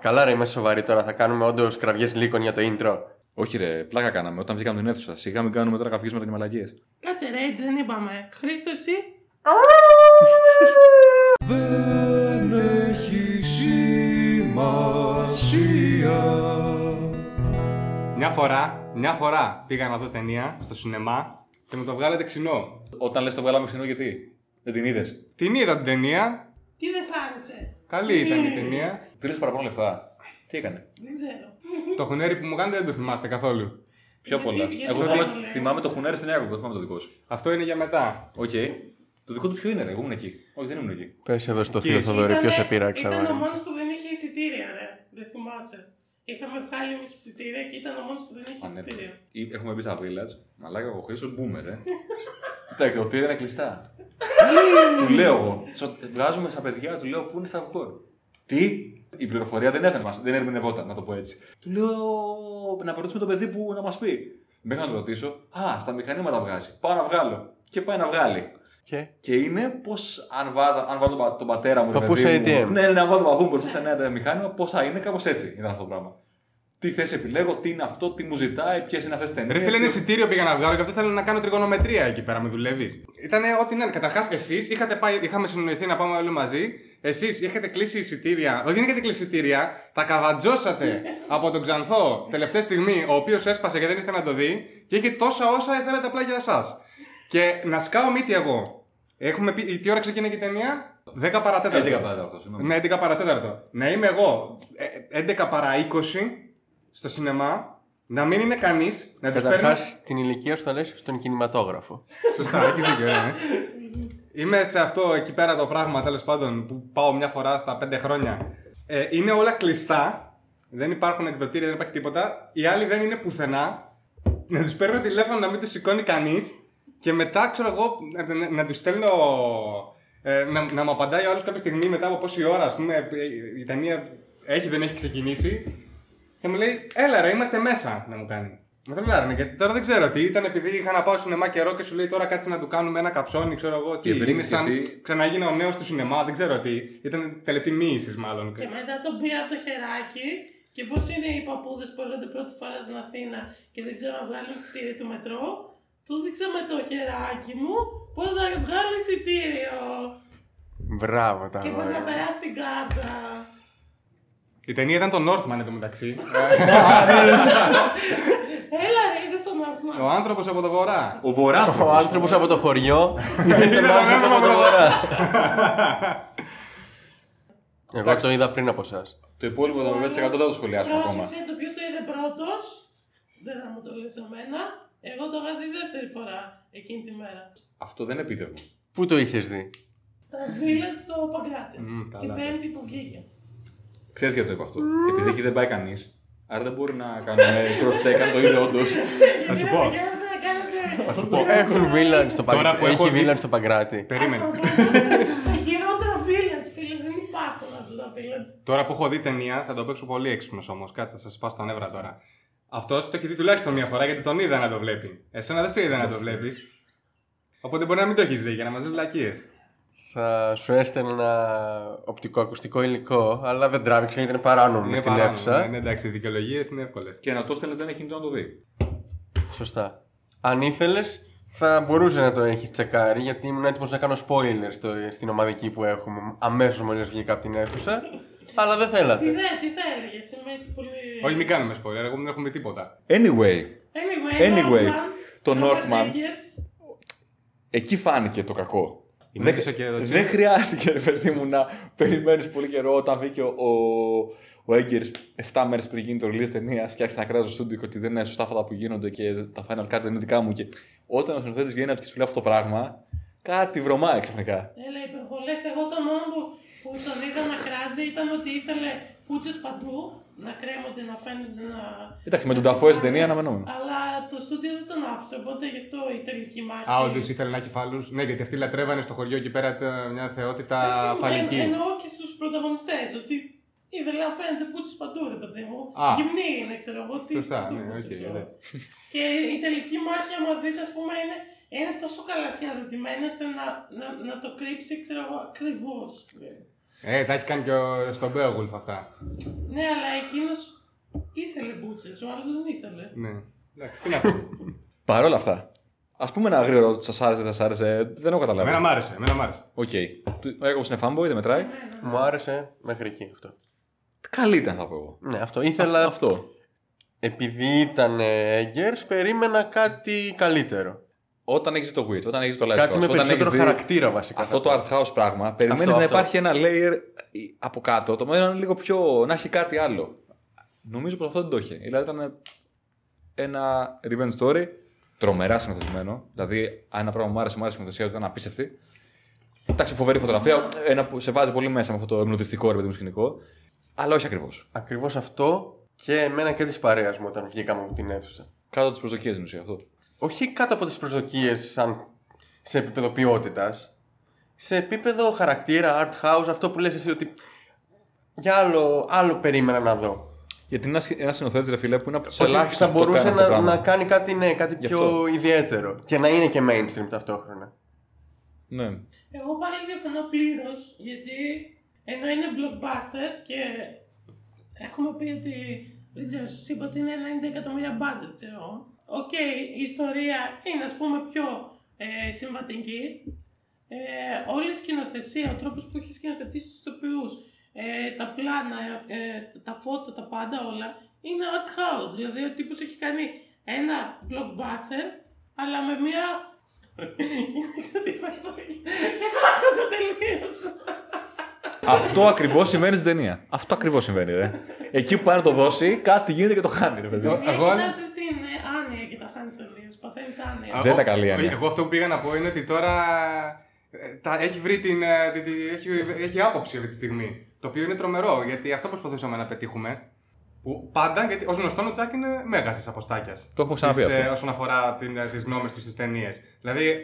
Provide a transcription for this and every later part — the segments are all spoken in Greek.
Καλά, ρε, είμαστε σοβαροί τώρα. Θα κάνουμε όντως κραυγές λύκων για το intro. Όχι, ρε, πλάκα κάναμε όταν βγήκαμε την αίθουσα. Σιγά μην κάνουμε τώρα καφίσματα και μαλακίε. Κάτσε ρε, έτσι δεν είπαμε. Χρήστο, εσύ; Δεν έχει σημασία Μια φορά, μια φορά πήγα να δω ταινία στο σινεμά και μου το βγάλετε ξινό. Όταν λες το βγάλαμε ξινό, γιατί; Δεν την είδες; Την είδα την ταινία. Τι δεν σ' άρεσε; Καλή ήταν η ταινία. Πήρες παραπάνω λεφτά. Τι έκανε; Δεν ξέρω. το χουνέρι που μου κάνετε δεν το θυμάστε καθόλου. Πιο Γιατί- πολλά. γιατί Εγώ δεν θυμάμαι, το λέω. θυμάμαι το χουνέρι στην Ιάκωβο, δεν θυμάμαι το δικό σου. Αυτό είναι για μετά. Οκ. Το δικό του ποιο είναι, ρε, εγώ ήμουν εκεί. Όχι, δεν ήμουν εκεί. Πες εδώ στο Εκεί. θείο Θοδωρή, ποιος σε πείραξε, Ήταν ο αγόρι. μόνος που δεν είχε εισιτήρια, ρε. Δεν θυμάσαι. Είχαμε βγάλει εμείς εισιτήρια και ήταν ο μόνος που δεν είχε Α, ναι. εισιτήριο. Ή- Έχουμε μπει στα village. Μαλάκα, ο Χρήστο μπούμερ, ε. Τα εκδοτήρια είναι κλειστά. Του λέω εγώ. «Σο- Βγάζουμε στα παιδιά, του λέω πού είναι στα βουκόρ. Τι; Η πληροφορία δεν έφερε μας, δεν ερμηνευόταν, να το πω έτσι. Του λέω να ρωτήσουμε το παιδί που να μας πει. Μέχρι να το ρωτήσω, Α, στα μηχανήματα βγάζει. Πάω να βγάλω. Και πάει να βγάλει. Και; Και είναι πω αν, βάζα, αν βάλω τον, πα- τον πατέρα μου. ρε Παππούς παιδί μου- ATM. Ναι, ναι, αν βάλω τον παππού μου μπροστά σε ένα μηχάνημα, πώ θα είναι, κάπως έτσι ήταν αυτό το πράγμα. Τι θέση επιλέγω, τι είναι αυτό, τι μου ζητάει, ποιες είναι αυτές τις ταινίες. Ρε φίλε, είναι εισιτήριο πήγα να βγάλω και αυτό θέλω να κάνω τριγωνομετρία εκεί πέρα, με δουλεύεις. Ήταν ό,τι να είναι. Καταρχάς, εσείς είχαμε συνοηθεί να πάμε όλοι μαζί. Εσείς είχατε κλείσει εισιτήρια. Όχι, δεν είχατε κλείσει εισιτήρια. Τα καβατζώσατε από τον Ξανθό τελευταία στιγμή, ο οποίος έσπασε και δεν ήθελε να το δει. Και είχε τόσα όσα ήθελατε απλά για εσά. Και να σκάω μύτη εγώ. Έχουμε πει, τι ώρα ξεκινάει και η ταινία; 10 παρατέταρτο. 11 παρατέταρτο, συγγνώμη. Ναι, 11 παρατέταρτο. Να είμαι εγώ ε, 11 παρά 20 στο σινεμά, να μην είναι κανείς, να τους παίρνω. καταρχά την ηλικία σου θα λες στον κινηματόγραφο. Σωστά, έχεις δίκιο, ναι. Είμαι σε αυτό εκεί πέρα το πράγμα τέλος πάντων που πάω μια φορά στα 5 χρόνια. Ε, είναι όλα κλειστά. Δεν υπάρχουν εκδοτήρια, δεν υπάρχει τίποτα. Οι άλλοι δεν είναι πουθενά. Να τους παίρνω τηλέφωνο να μην τους σηκώνει κανείς. Και μετά ξέρω εγώ να, να, να τους στέλνω. Ε, να, να μου απαντάει ο άλλος κάποια στιγμή μετά από πόση ώρα, ας πούμε, ε, η ταινία έχει δεν έχει ξεκινήσει. Και μου λέει, έλα ρε, είμαστε μέσα να μου κάνει. Με τρελάρανε γιατί τώρα δεν ξέρω τι. Ήταν επειδή είχα να πάω στο σινεμά καιρό και σου λέει τώρα κάτσε να του κάνουμε ένα καψόνι, ξέρω εγώ τι. Και βρήκες Είναι σαν εσύ- ξαναγίνω ο νέος του σινεμά, δεν ξέρω τι. Ήταν τελετή μοίηση μάλλον. Και μετά τον πήρα το χεράκι και πώς είναι οι παππούδες που έρχονται πρώτη φορά στην Αθήνα και δεν ξέρουν να βγάλουν εισιτήριο του μετρό. Του δείξα με το χεράκι μου πώ θα βγάλει εισιτήριο Μπράβο τα και πώς αγόρι. θα περάσει την κάρτα. Η ταινία ήταν το Northman εν τω μεταξύ. Έλα ρε, είδες τον Northman. ο άνθρωπος από το βορρά. Ο Βορράνθρωπο. Ο άνθρωπος από το χωριό είναι Είναι τον τον άνθρωπος άνθρωπο από το από το βορρά. Εγώ το είδα πριν από εσάς. Το υπόλοιπο 75% δεν θα το σχολιάσουμε ακόμα. Πρόσεξε, το ποιος το είδε πρώτος. Δεν θα μου το λες εμένα. Εγώ το είχα δει δεύτερη φορά εκείνη τη μέρα. Αυτό δεν είναι επίτευγμα. Πού το είχες δει; Στα Village στο Παγκράτη. Μμ, Την καλά. πέμπτη που βγήκε. Ξέρεις γιατί το είπα αυτό. Επειδή εκεί δεν πάει κανείς. Άρα δεν μπορεί να κάνουμε cross check αν το είδε όντως. Θα σου πω. Θα σου πω. Έχουν village στο Τώρα Παγκράτη. που έχω Έχει δει- village στο Παγκράτη. Περίμενε. Τα χειρότερα Village, φίλε, δεν υπάρχουν αυτά τα Village. Τώρα που έχω δει ταινία, θα το παίξω πολύ έξυπνος όμως. Κάτσε, θα σας πάω στα νεύρα τώρα. Αυτό το έχει δει τουλάχιστον μία φορά γιατί τον είδα να το βλέπει. Εσένα δεν σε είδα να το βλέπεις. Οπότε μπορεί να μην το έχεις δει για να μαζί βλακίε. Θα σου έστελνα οπτικοακουστικό υλικό, αλλά δεν τράβηξε γιατί είναι παράνομο μες στην αίθουσα. Ναι, εντάξει, οι δικαιολογίες είναι εύκολες. Και να το στέλνεις δεν έχει να το δει. Σωστά. Αν ήθελες, θα μπορούσε να το έχει τσεκάρει γιατί ήμουν έτοιμος να κάνω spoilers στο, στην ομαδική που έχουμε αμέσως μόλις βγήκα από την αίθουσα. Αλλά δεν Τι, θέλατε. δε, τι θα έλεγε, είμαι έτσι πολύ. Όχι, μην κάνουμε spoiler, εγώ δεν έχουμε πει τίποτα. Anyway, Anyway, Anyway, Northman, το Robert Northman. Eggers. εκεί φάνηκε το κακό. Μύθισε και το δεν χρειάστηκε, ρε παιδί μου, να περιμένεις πολύ καιρό όταν βγήκε ο, ο, ο Έγκερς 7 μέρες πριν γίνει το release ταινία. Φτιάξει ένα κράζο στούντιο και ότι δεν είναι σωστά αυτά που γίνονται και τα final cut δεν είναι δικά μου. Και όταν ο σκηνοθέτη βγαίνει από τη σου αυτό το πράγμα, κάτι βρωμάει ξαφνικά. Έλα, υπερβολές. Εγώ το μόνο που, που τον είδα να κράζει ήταν ότι ήθελε πούτσες παντού, να κρέμονται, να φαίνονται να. Εντάξει, με τον Νταφόε στην ταινία αναμενόμενο. Αλλά το στούντιο δεν τον άφησε, οπότε γι' αυτό η τελική μάχη. Α, όντως ήθελε να έχει φαλλούς. Ναι, γιατί αυτοί λατρεύανε στο χωριό εκεί πέρα τα- μια θεότητα Ε, φαλική. εν- Εννοώ και στους πρωταγωνιστές, ότι ήθελε να φαίνεται πούτσες παντού, ρε παιδί μου. Α. Γυμνή είναι, ξέρω εγώ τι. Σωστά, τι ναι, πούτσες, οκ, ξέρω. εντάξει. Και η τελική μάχη, άμα δείτε, ας πούμε, είναι, είναι τόσο καλά σκηνοθετημένη ώστε να, να, να το κρύψει, ξέρω εγώ, ακριβώς. Ε, τα έχει κάνει και ο, στον Beowulf αυτά. Ναι, αλλά εκείνος ήθελε μπούτσες, ο άλλος δεν ήθελε. Ναι. Εντάξει, τι να πω. Παρ' όλα αυτά, ας πούμε ένα γρήγορο ότι σας άρεσε, δεν σας άρεσε. Δεν έχω καταλάβει. Εμένα μ' άρεσε, εμένα μ' άρεσε. Οκ. Του- Ο Έγκο είναι fanboy, δεν μετράει. Μου άρεσε μέχρι εκεί αυτό. Καλή ήταν, θα πω εγώ. Ναι, αυτό ήθελα. Αυτό. Επειδή ήταν Eggers, περίμενα κάτι καλύτερο. Όταν έχεις το Witch, όταν έχεις το Lighthouse, Κάτι με όταν περισσότερο έχεις δει χαρακτήρα βασικά. Αυτό θα το πω. art house πράγμα, περιμένεις Αυτό, να αυτό. υπάρχει ένα layer από κάτω, το οποίο είναι λίγο πιο. να έχει κάτι άλλο. Νομίζω πως αυτό δεν το είχε. Δηλαδή ήταν ένα revenge story, τρομερά συνηθισμένο. Δηλαδή, αν ένα πράγμα μου άρεσε, μου άρεσε η συνθεσία του, ήταν απίστευτη. Εντάξει, φοβερή φωτογραφία, ένα που σε βάζει πολύ μέσα με αυτό το εμπνευστικό ρε παιδί μου σκηνικό. Αλλά όχι ακριβώς. Ακριβώς αυτό και εμένα και της παρέας μου όταν βγήκαμε από την αίθουσα. Κάτω από τις προσδοκίες στην ουσία αυτό. Όχι κάτω από τις προσδοκίες σαν σε επίπεδο ποιότητας. Σε επίπεδο χαρακτήρα, art house, αυτό που λες εσύ ότι για άλλο, άλλο περίμενα να δω. Γιατί είναι ένας συνοθέτη, ρε φίλε, που είναι από του Ότι ελάχιστου θα μπορούσε αυτό το να, πράγμα. να κάνει κάτι, ναι, κάτι Γι' πιο αυτό. ιδιαίτερο. Και να είναι και mainstream ταυτόχρονα. Ναι. Εγώ πάλι διαφωνώ πλήρως γιατί ενώ είναι blockbuster και έχουμε πει ότι δεν ξέρω, σου είπα ότι είναι 90 εκατομμύρια budget, ξέρω εγώ. Οκ, η ιστορία είναι ας πούμε πιο ε, συμβατική. Ε, όλη η σκηνοθεσία, ο τρόπος που έχει σκηνοθετήσει τους ηθοποιούς, ε, τα πλάνα, ε, τα φώτα, τα πάντα όλα, είναι art house. Δηλαδή ο τύπος έχει κάνει ένα blockbuster, αλλά με μια... Κοίταξε τι φάει εδώ. Και το άκουσα τελείως. Αυτό ακριβώς συμβαίνει στην ταινία. Αυτό ακριβώς συμβαίνει, ρε. Εκεί που πάει να το δώσει, κάτι γίνεται και το χάνει, ρε παιδί. Εγώ- Μια εγώ- κοιτάζεις στην ε, άνοια και τα χάνεις τελείως. Παθαίνεις άνοια. Δεν ήταν καλή άνοια. Εγώ αυτό που πήγα να πω είναι ότι τώρα ε, τα, έχει βρει την. ε, τη- τη- έχει, έχει άποψη αυτή τη στιγμή. Το οποίο είναι τρομερό γιατί αυτό προσπαθούσαμε να πετύχουμε. Που πάντα, γιατί ως γνωστόν ο Τζάκ είναι μέγας της αποστάκιας. Το έχουμε ξαναπεί αυτό. όσον αφορά τις γνώμες του στις ταινίες. Δηλαδή,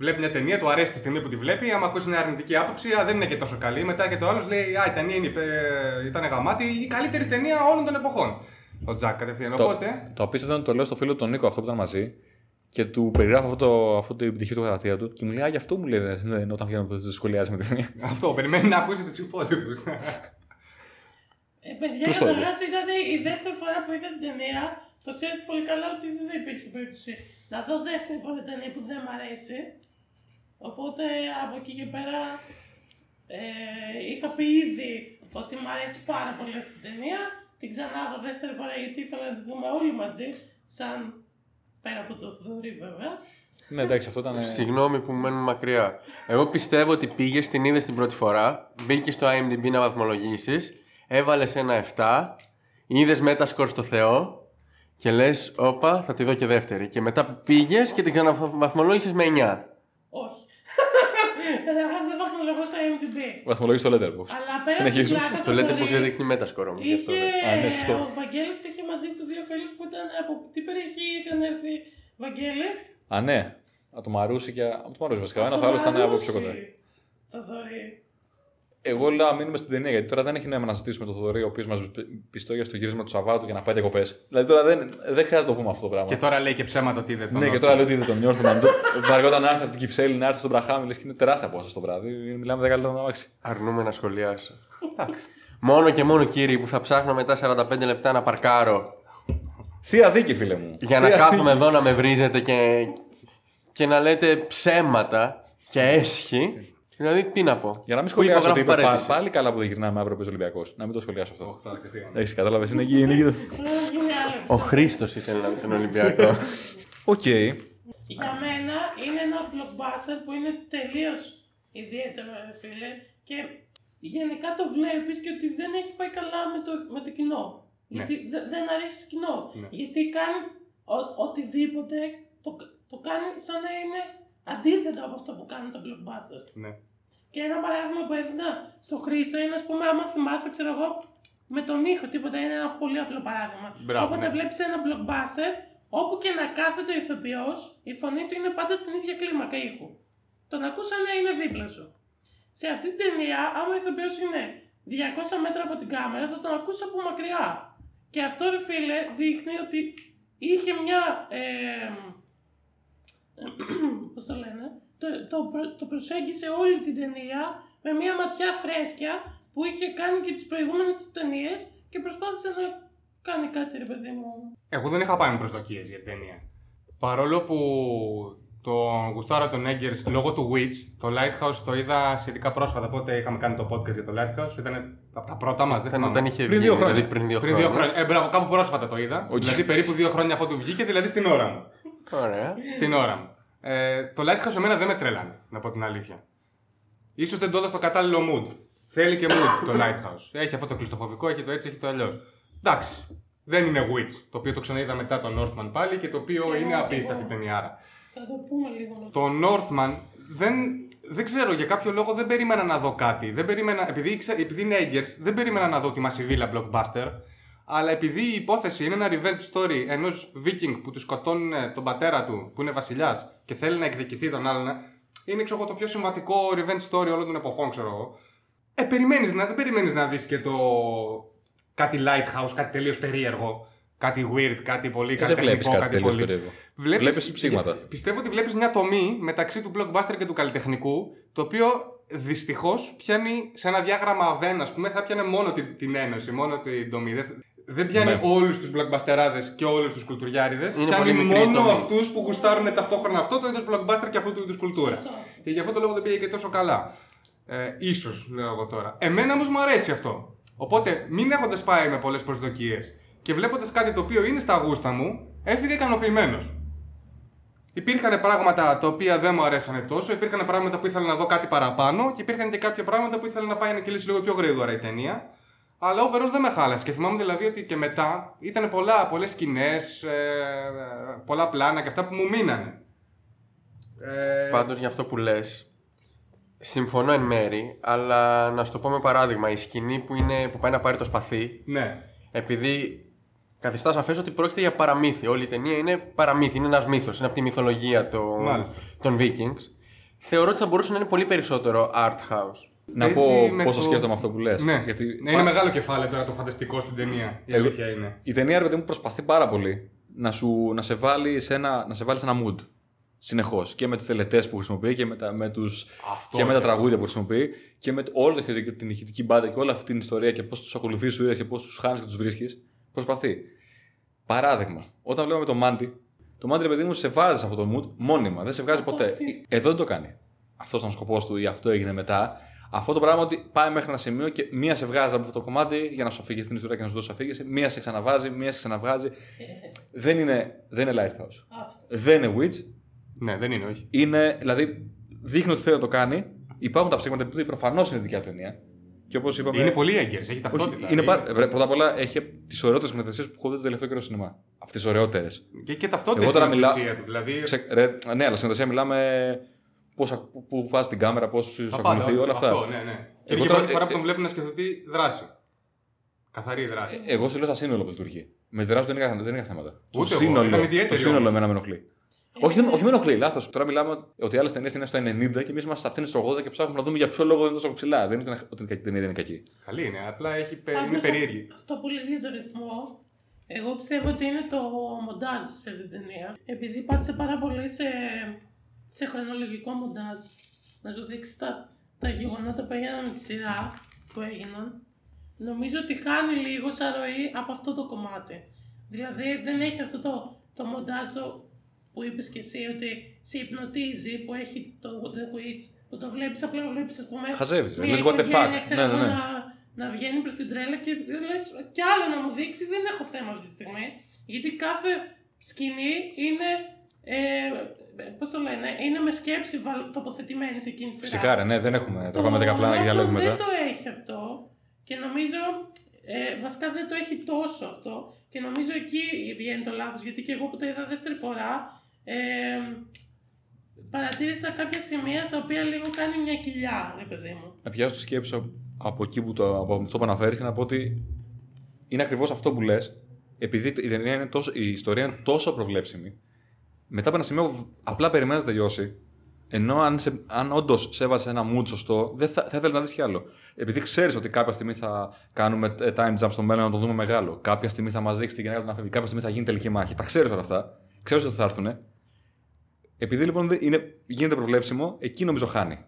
βλέπει μια ταινία, του αρέσει τη στιγμή που τη βλέπει. Άμα ακούσει μια αρνητική άποψη, α, δεν είναι και τόσο καλή. Μετά και το άλλος λέει, Α, η ταινία είναι, υπε- ήταν γαμάτη, η καλύτερη ταινία όλων των εποχών. Ο Τζακ κατευθείαν. Το, Οπότε. το απίστευτο είναι ότι το λέω στο φίλο τον Νίκο αυτό που ήταν μαζί και του περιγράφω αυτό, το, αυτό την πτυχή του χαρακτήρα του και μου λέει Α, γι' αυτό μου λέει δεν- δεν- όταν βγαίνω από τι σχολιάζει με τη ταινία. Αυτό, περιμένει να ακούσει τους υπόλοιπους. Ε, παιδιά, Τους το καταρχάς ήταν η δεύτερη φορά που είδα την ταινία. Το ξέρετε πολύ καλά ότι δεν υπήρχε περίπτωση να δω δεύτερη φορά την ταινία που δεν μ' αρέσει. Οπότε από εκεί και πέρα ε, είχα πει ήδη ότι μ' αρέσει πάρα πολύ αυτή την ταινία. Την ξανά δω δεύτερη φορά γιατί ήθελα να τη δούμε όλοι μαζί, σαν πέρα από το Θοδωρή βέβαια. ναι, εντάξει, αυτό ήταν. Συγγνώμη που μένουμε μακριά. Εγώ πιστεύω ότι πήγες, την είδες την πρώτη φορά, μπήκες στο IMDb να βαθμολογήσεις, έβαλες ένα 7, είδες μέτασκορ στο Θεό και λες: Όπα, θα τη δω και δεύτερη. Και μετά πήγες και την ξαναβαθμολόγησες με 9. Όχι. Καταρχάς δεν βαθμολογώ στο IMDb. Βαθμολογείς στο Letterboxd. Αλλά πέρα Συνεχίζουμε. από την πλάκα Στο του λέτε Θοδωρή, που δεν δείχνει μέτασκορ όμω. Γι' αυτό Είχε, δεν. Α, ναι, σωστό. ο Βαγγέλης είχε μαζί του δύο φίλους που ήταν από τι περιοχή είχαν έρθει Βαγγέλη; Α, ναι. Από το Μαρούσι και. Από το Μαρούσι βασικά. Ένα Από άλλο ήταν από Μαρούσι. πιο κοντά. Θοδωρή. Εγώ λέω να μείνουμε στην ταινία γιατί τώρα δεν έχει νόημα να ζητήσουμε τον Θοδωρή ο οποίος μας πιστόγει στο γύρισμα του Σαββάτου για να πάει διακοπές. Δηλαδή τώρα δεν, δεν χρειάζεται να το πούμε αυτό το πράγμα. Και τώρα λέει και ψέματα ότι είδε τον Ναι, και Νόρθ. τώρα λέω ότι είδε τον Νιόρθμαν. Βαριόταν να έρθει από την Κυψέλη να έρθει στον Μπραχάμι, λες και είναι τεράστια απόσταση το βράδυ. Μιλάμε 10 λεπτά να αμάξι. Αρνούμε να σχολιάσω. Εντάξει. Μόνο και μόνο κύριοι που θα ψάχνω μετά 45 λεπτά να παρκάρω Θεία δίκη, φίλε μου. για να Θεία κάθομαι εδώ να με βρίζετε και, και να λέτε ψέματα και έσχη. Δηλαδή, τι να πω. Για να μην Πού σχολιάσω υπογράφω ότι είπε, πά- παρέτηση. πάλι καλά που δεν γυρνάμε αύριο παίζει Ολυμπιακός. Να μην το σχολιάσω αυτό. Τώρα ξεφύγαμε. Έχεις κατάλαβες, είναι εκεί. Είναι εκεί. Ε, γίνει άλλο Ο Χρήστος ήθελε να δει τον Ολυμπιακό. Οκ. Για μένα είναι ένα blockbuster που είναι τελείως ιδιαίτερο, ρε φίλε. Και γενικά το βλέπεις και ότι δεν έχει πάει καλά με το, με το κοινό. Γιατί δε- δεν αρέσει το κοινό. Ναι. Γιατί κάνει ο- οτιδήποτε το, το κάνει σαν να είναι αντίθετο από αυτό που κάνουν τα blockbuster. Ναι. Και ένα παράδειγμα που έδινα στο Χρήστο είναι, ας πούμε, άμα θυμάσαι, ξέρω εγώ, με τον ήχο, τίποτα είναι ένα πολύ απλό παράδειγμα. Μπράβο, Όποτε ναι. βλέπεις ένα blockbuster, όπου και να κάθεται ο ηθοποιός, η φωνή του είναι πάντα στην ίδια κλίμακα ήχου. Τον ακούς σαν να είναι δίπλα σου. Σε αυτή την ταινία, άμα ο ηθοποιός είναι 200 μέτρα από την κάμερα, θα τον ακούσει από μακριά. Και αυτό, ρε φίλε, δείχνει ότι είχε μια. Ε, πώς το λένε, το, το, προ- το προσέγγισε όλη την ταινία με μια ματιά φρέσκια που είχε κάνει και τις προηγούμενες του ταινίες και προσπάθησε να κάνει κάτι ρε παιδί μου. Εγώ δεν είχα πάει με προσδοκίες για την ταινία. Παρόλο που τον γουστάρω τον Eggers λόγω του Witch, το Lighthouse το είδα σχετικά πρόσφατα. Πότε είχαμε κάνει το podcast για το Lighthouse, ήταν από τα πρώτα μας. Δεν Ήταν θυμάμαι. όταν είχε Πριν βγει, δύο χρόνια. δηλαδή πριν δύο Πριν χρόνια. δύο χρόνια. Ε, μπράβο, κάπου πρόσφατα το είδα. Οκ. Δηλαδή περίπου δύο χρόνια αφού του βγήκε, δηλαδή στην ώρα μου. Ωραία. Στην ώρα μου. Ε, το Lighthouse εμένα δεν με τρέλανε, να πω την αλήθεια. Ίσως δεν το είδα στο κατάλληλο mood. Θέλει και mood το Lighthouse. Έχει αυτό το κλειστοφοβικό, έχει το έτσι, έχει το αλλιώς. Εντάξει. Δεν είναι Witch, το οποίο το ξαναείδα μετά το Northman πάλι και το οποίο Και είναι εγώ, απίστευτη εγώ. ταινιάρα. Θα το πούμε λίγο. με Το Northman δεν, δεν ξέρω, για κάποιο λόγο δεν περίμενα να δω κάτι. Δεν περίμενα, επειδή, ήξε- επειδή είναι Eggers, δεν περίμενα να δω τη μασιβίλα blockbuster. Αλλά επειδή η υπόθεση είναι ένα revenge story ενός Viking που του σκοτώνουν ε, τον πατέρα του, που είναι βασιλιάς, και θέλει να εκδικηθεί τον άλλον, ε, είναι ξέρω, εγώ, το πιο συμβατικό revenge story όλων των εποχών, ξέρω εγώ. Ε, περιμένεις να, δεν περιμένεις να δεις και το. κάτι lighthouse, κάτι τελείως περίεργο. Κάτι weird, κάτι πολύ Ε, δεν βλέπεις καλλιτεχνικό, κάτι κάτι τελείως πολύ. περίεργο. Βλέπεις, Βλέπεις ψήγματα. Πιστεύω ότι βλέπεις μια τομή μεταξύ του blockbuster και του καλλιτεχνικού, το οποίο δυστυχώς πιάνει σε ένα διάγραμμα Venn, ας πούμε, θα πιάνε μόνο την, την ένωση, μόνο την τομή. Δεν, δεν πιάνει Ναι. όλους τους blockbusterάδε και όλους τους κουλτουριάριδες. Είναι Πιάνει πολύ μικρή η μόνο τομή. αυτούς που γουστάρουν ταυτόχρονα αυτό το είδος blockbuster και αυτού του είδους κουλτούρα. Σωστό. Και γι' αυτό το λόγο δεν πήγε και τόσο καλά. Ε, ίσως, λέω εγώ τώρα. Εμένα όμως μου αρέσει αυτό. Οπότε, μην έχοντας πάει με πολλές προσδοκίες και βλέποντας κάτι το οποίο είναι στα γούστα μου, έφυγα ικανοποιημένος. Υπήρχαν πράγματα τα οποία δεν μου αρέσανε τόσο, υπήρχαν πράγματα που ήθελα να δω κάτι παραπάνω και υπήρχαν και κάποια πράγματα που ήθελα να πάει να κυλήσει λίγο πιο γρήγορα η ταινία. Αλλά overall δεν με χάλασε. Και θυμάμαι δηλαδή ότι και μετά ήταν πολλά, πολλές σκηνές, ε, ε, πολλά πλάνα και αυτά που μου μείνανε. Ε, Πάντως για αυτό που λες, συμφωνώ εν μέρη, αλλά να σου το πω με παράδειγμα. Η σκηνή που, είναι, που πάει να πάρει το σπαθί, Ναι. επειδή καθιστά σαφές ότι πρόκειται για παραμύθι. Όλη η ταινία είναι παραμύθι, είναι ένας μύθος, είναι από τη μυθολογία των, Μάλιστα. των Vikings. Θεωρώ ότι θα μπορούσε να είναι πολύ περισσότερο art house. Να Έτσι, πω με πώ το το- σκέφτομαι αυτό που λες. Ναι, Γιατί ναι, είναι μεγάλο κεφάλαιο τώρα το φανταστικό στην ταινία. Η Εγώ- αλήθεια είναι. η ταινία, ρε παιδί μου, προσπαθεί πάρα πολύ να, σου, να, σε, βάλει σε ένα, να σε βάλει σε ένα mood. Συνεχώς. Και με τις τελετές που χρησιμοποιεί και με, τα, με, τους, Αυτό και με τα και- τραγούδια που χρησιμοποιεί και με όλο το, ηχητικό- την ηχητική μπάντα και όλη αυτή την ιστορία και πώς τους ακολουθείς σου και πώς τους χάνεις και τους βρίσκεις. Προσπαθεί. Παράδειγμα, όταν βλέπαμε το Μάντι, το Μάντι, ρε παιδί μου, σε βάζει σε αυτό το mood μόνιμα. Δεν σε βγάζει Αυτό ποτέ. αφήνει. Εδώ δεν το κάνει. Αυτός ήταν ο σκοπός του ή αυτό έγινε μετά. Αυτό το πράγμα ότι πάει μέχρι ένα σημείο και μία σε βγάζει από αυτό το κομμάτι για να σου αφήγει την ιστορία και να σου δώσει αφήγηση, μία σε ξαναβάζει, μία σε ξαναβγάζει. δεν, είναι, δεν είναι Lighthouse. Αυτό. Δεν είναι Witch. Ναι, δεν είναι, όχι. Είναι, δηλαδή, δείχνει ότι θέλει να το κάνει. Υπάρχουν τα ψήγματα επειδή προφανώς είναι δικιά του ενία. Και όπως είπαμε. Είναι πολύ έγκαιρε, έχει Όχι, ταυτότητα. είναι πάρα- ρε, πρώτα απ' όλα έχει τις ωραιότερες σκηνοθεσίες που έχω δει το τελευταίο καιρό στο σινεμά. Αυτές τις ωραιότερες. Και, και ταυτότητα Εγώ τώρα στην μιλάω- μιλά... του. Δηλαδή, Ξε... Ρε, ναι, αλλά σκηνοθεσία μιλάμε πόσα, που βάζει την κάμερα, πώ σου τα πάντα, ακολουθεί, όλα αυτά. Αυτό, ναι, ναι. Και είναι Εγώ και η τώρα- πρώτη φορά ε, που τον βλέπουν να σκεφτεί δράση. Καθαρή δράση. Εγώ σου λέω σαν σύνολο που λειτουργεί. Με τη δράση δεν είναι, δεν είναι θέματα. Το Ούτε εγώ, σύνολο, ήταν το ιδιαίτερη σύνολο όμως. εμένα με ενοχλεί. Όχι, δεν, όχι με ενοχλεί, λάθος. Τώρα μιλάμε ότι άλλες ταινίες είναι στο 90 και εμείς είμαστε σε αυτήν στο 80 και ψάχνουμε να δούμε για ποιο λόγο δεν είναι τόσο ψηλά. Δεν είναι ότι η ταινία δεν είναι κακή. Καλή είναι, απλά έχει, πε- είναι Πάντως, περίεργη. Αυτό που λες για το ρυθμό, εγώ πιστεύω ότι είναι το μοντάζ σε αυτή την ταινία. Επειδή πάτησε πάρα πολύ σε, σε χρονολογικό μοντάζ. Να σου δείξει τα, τα γεγονότα που έγιναν με τη σειρά που έγιναν. Νομίζω ότι χάνει λίγο σαν ροή από αυτό το κομμάτι. Δηλαδή δεν έχει αυτό το, το μοντάζ το που είπες και εσύ ότι σε υπνοτίζει που έχει το The Witch που το βλέπεις απλά βλέπεις ας πούμε Χαζεύεις, ρε. μια Λες what the οικογένεια, fuck; ξέρω Ναι, ναι, εγώ, ναι. να, να βγαίνει προς την τρέλα και λες κι άλλο να μου δείξει δεν έχω θέμα αυτή τη στιγμή γιατί κάθε σκηνή είναι ε, πώς το λένε, είναι με σκέψη βαλ- τοποθετημένη σε εκείνη τη σειρά. Φυσικά, ρε, ναι, δεν έχουμε. Τραβάμε 10 πλάνα και Northman διαλόγου μετά. Δεν το έχει αυτό και νομίζω ε, βασικά δεν το έχει τόσο αυτό και νομίζω εκεί βγαίνει το λάθος γιατί και εγώ που το είδα δεύτερη φορά ε, παρατήρησα κάποια σημεία στα οποία λίγο κάνει μια κοιλιά, ρε παιδί μου. Να πιάσω τη σκέψη από- από εκεί που το, από αυτό που αναφέρεις και να πω ότι είναι ακριβώς αυτό που λες. Επειδή η, ταινία είναι τόσο, η ιστορία είναι τόσο προβλέψιμη, μετά από ένα σημείο β- απλά περιμένεις να τελειώσει. Ενώ αν, σε, αν όντως σέβασε ένα mood σωστό, δεν θα, θα ήθελες να δεις κι άλλο. Επειδή ξέρεις ότι κάποια στιγμή θα κάνουμε ε, time jump στο μέλλον να το δούμε μεγάλο. Κάποια στιγμή θα μας δείξει τη γενιά του να φεύγει. Κάποια στιγμή θα γίνει τελική μάχη. Τα ξέρεις όλα αυτά. Ξέρεις ότι θα έρθουν. Επειδή λοιπόν δεν- είναι, γίνεται προβλέψιμο, εκεί νομίζω χάνει.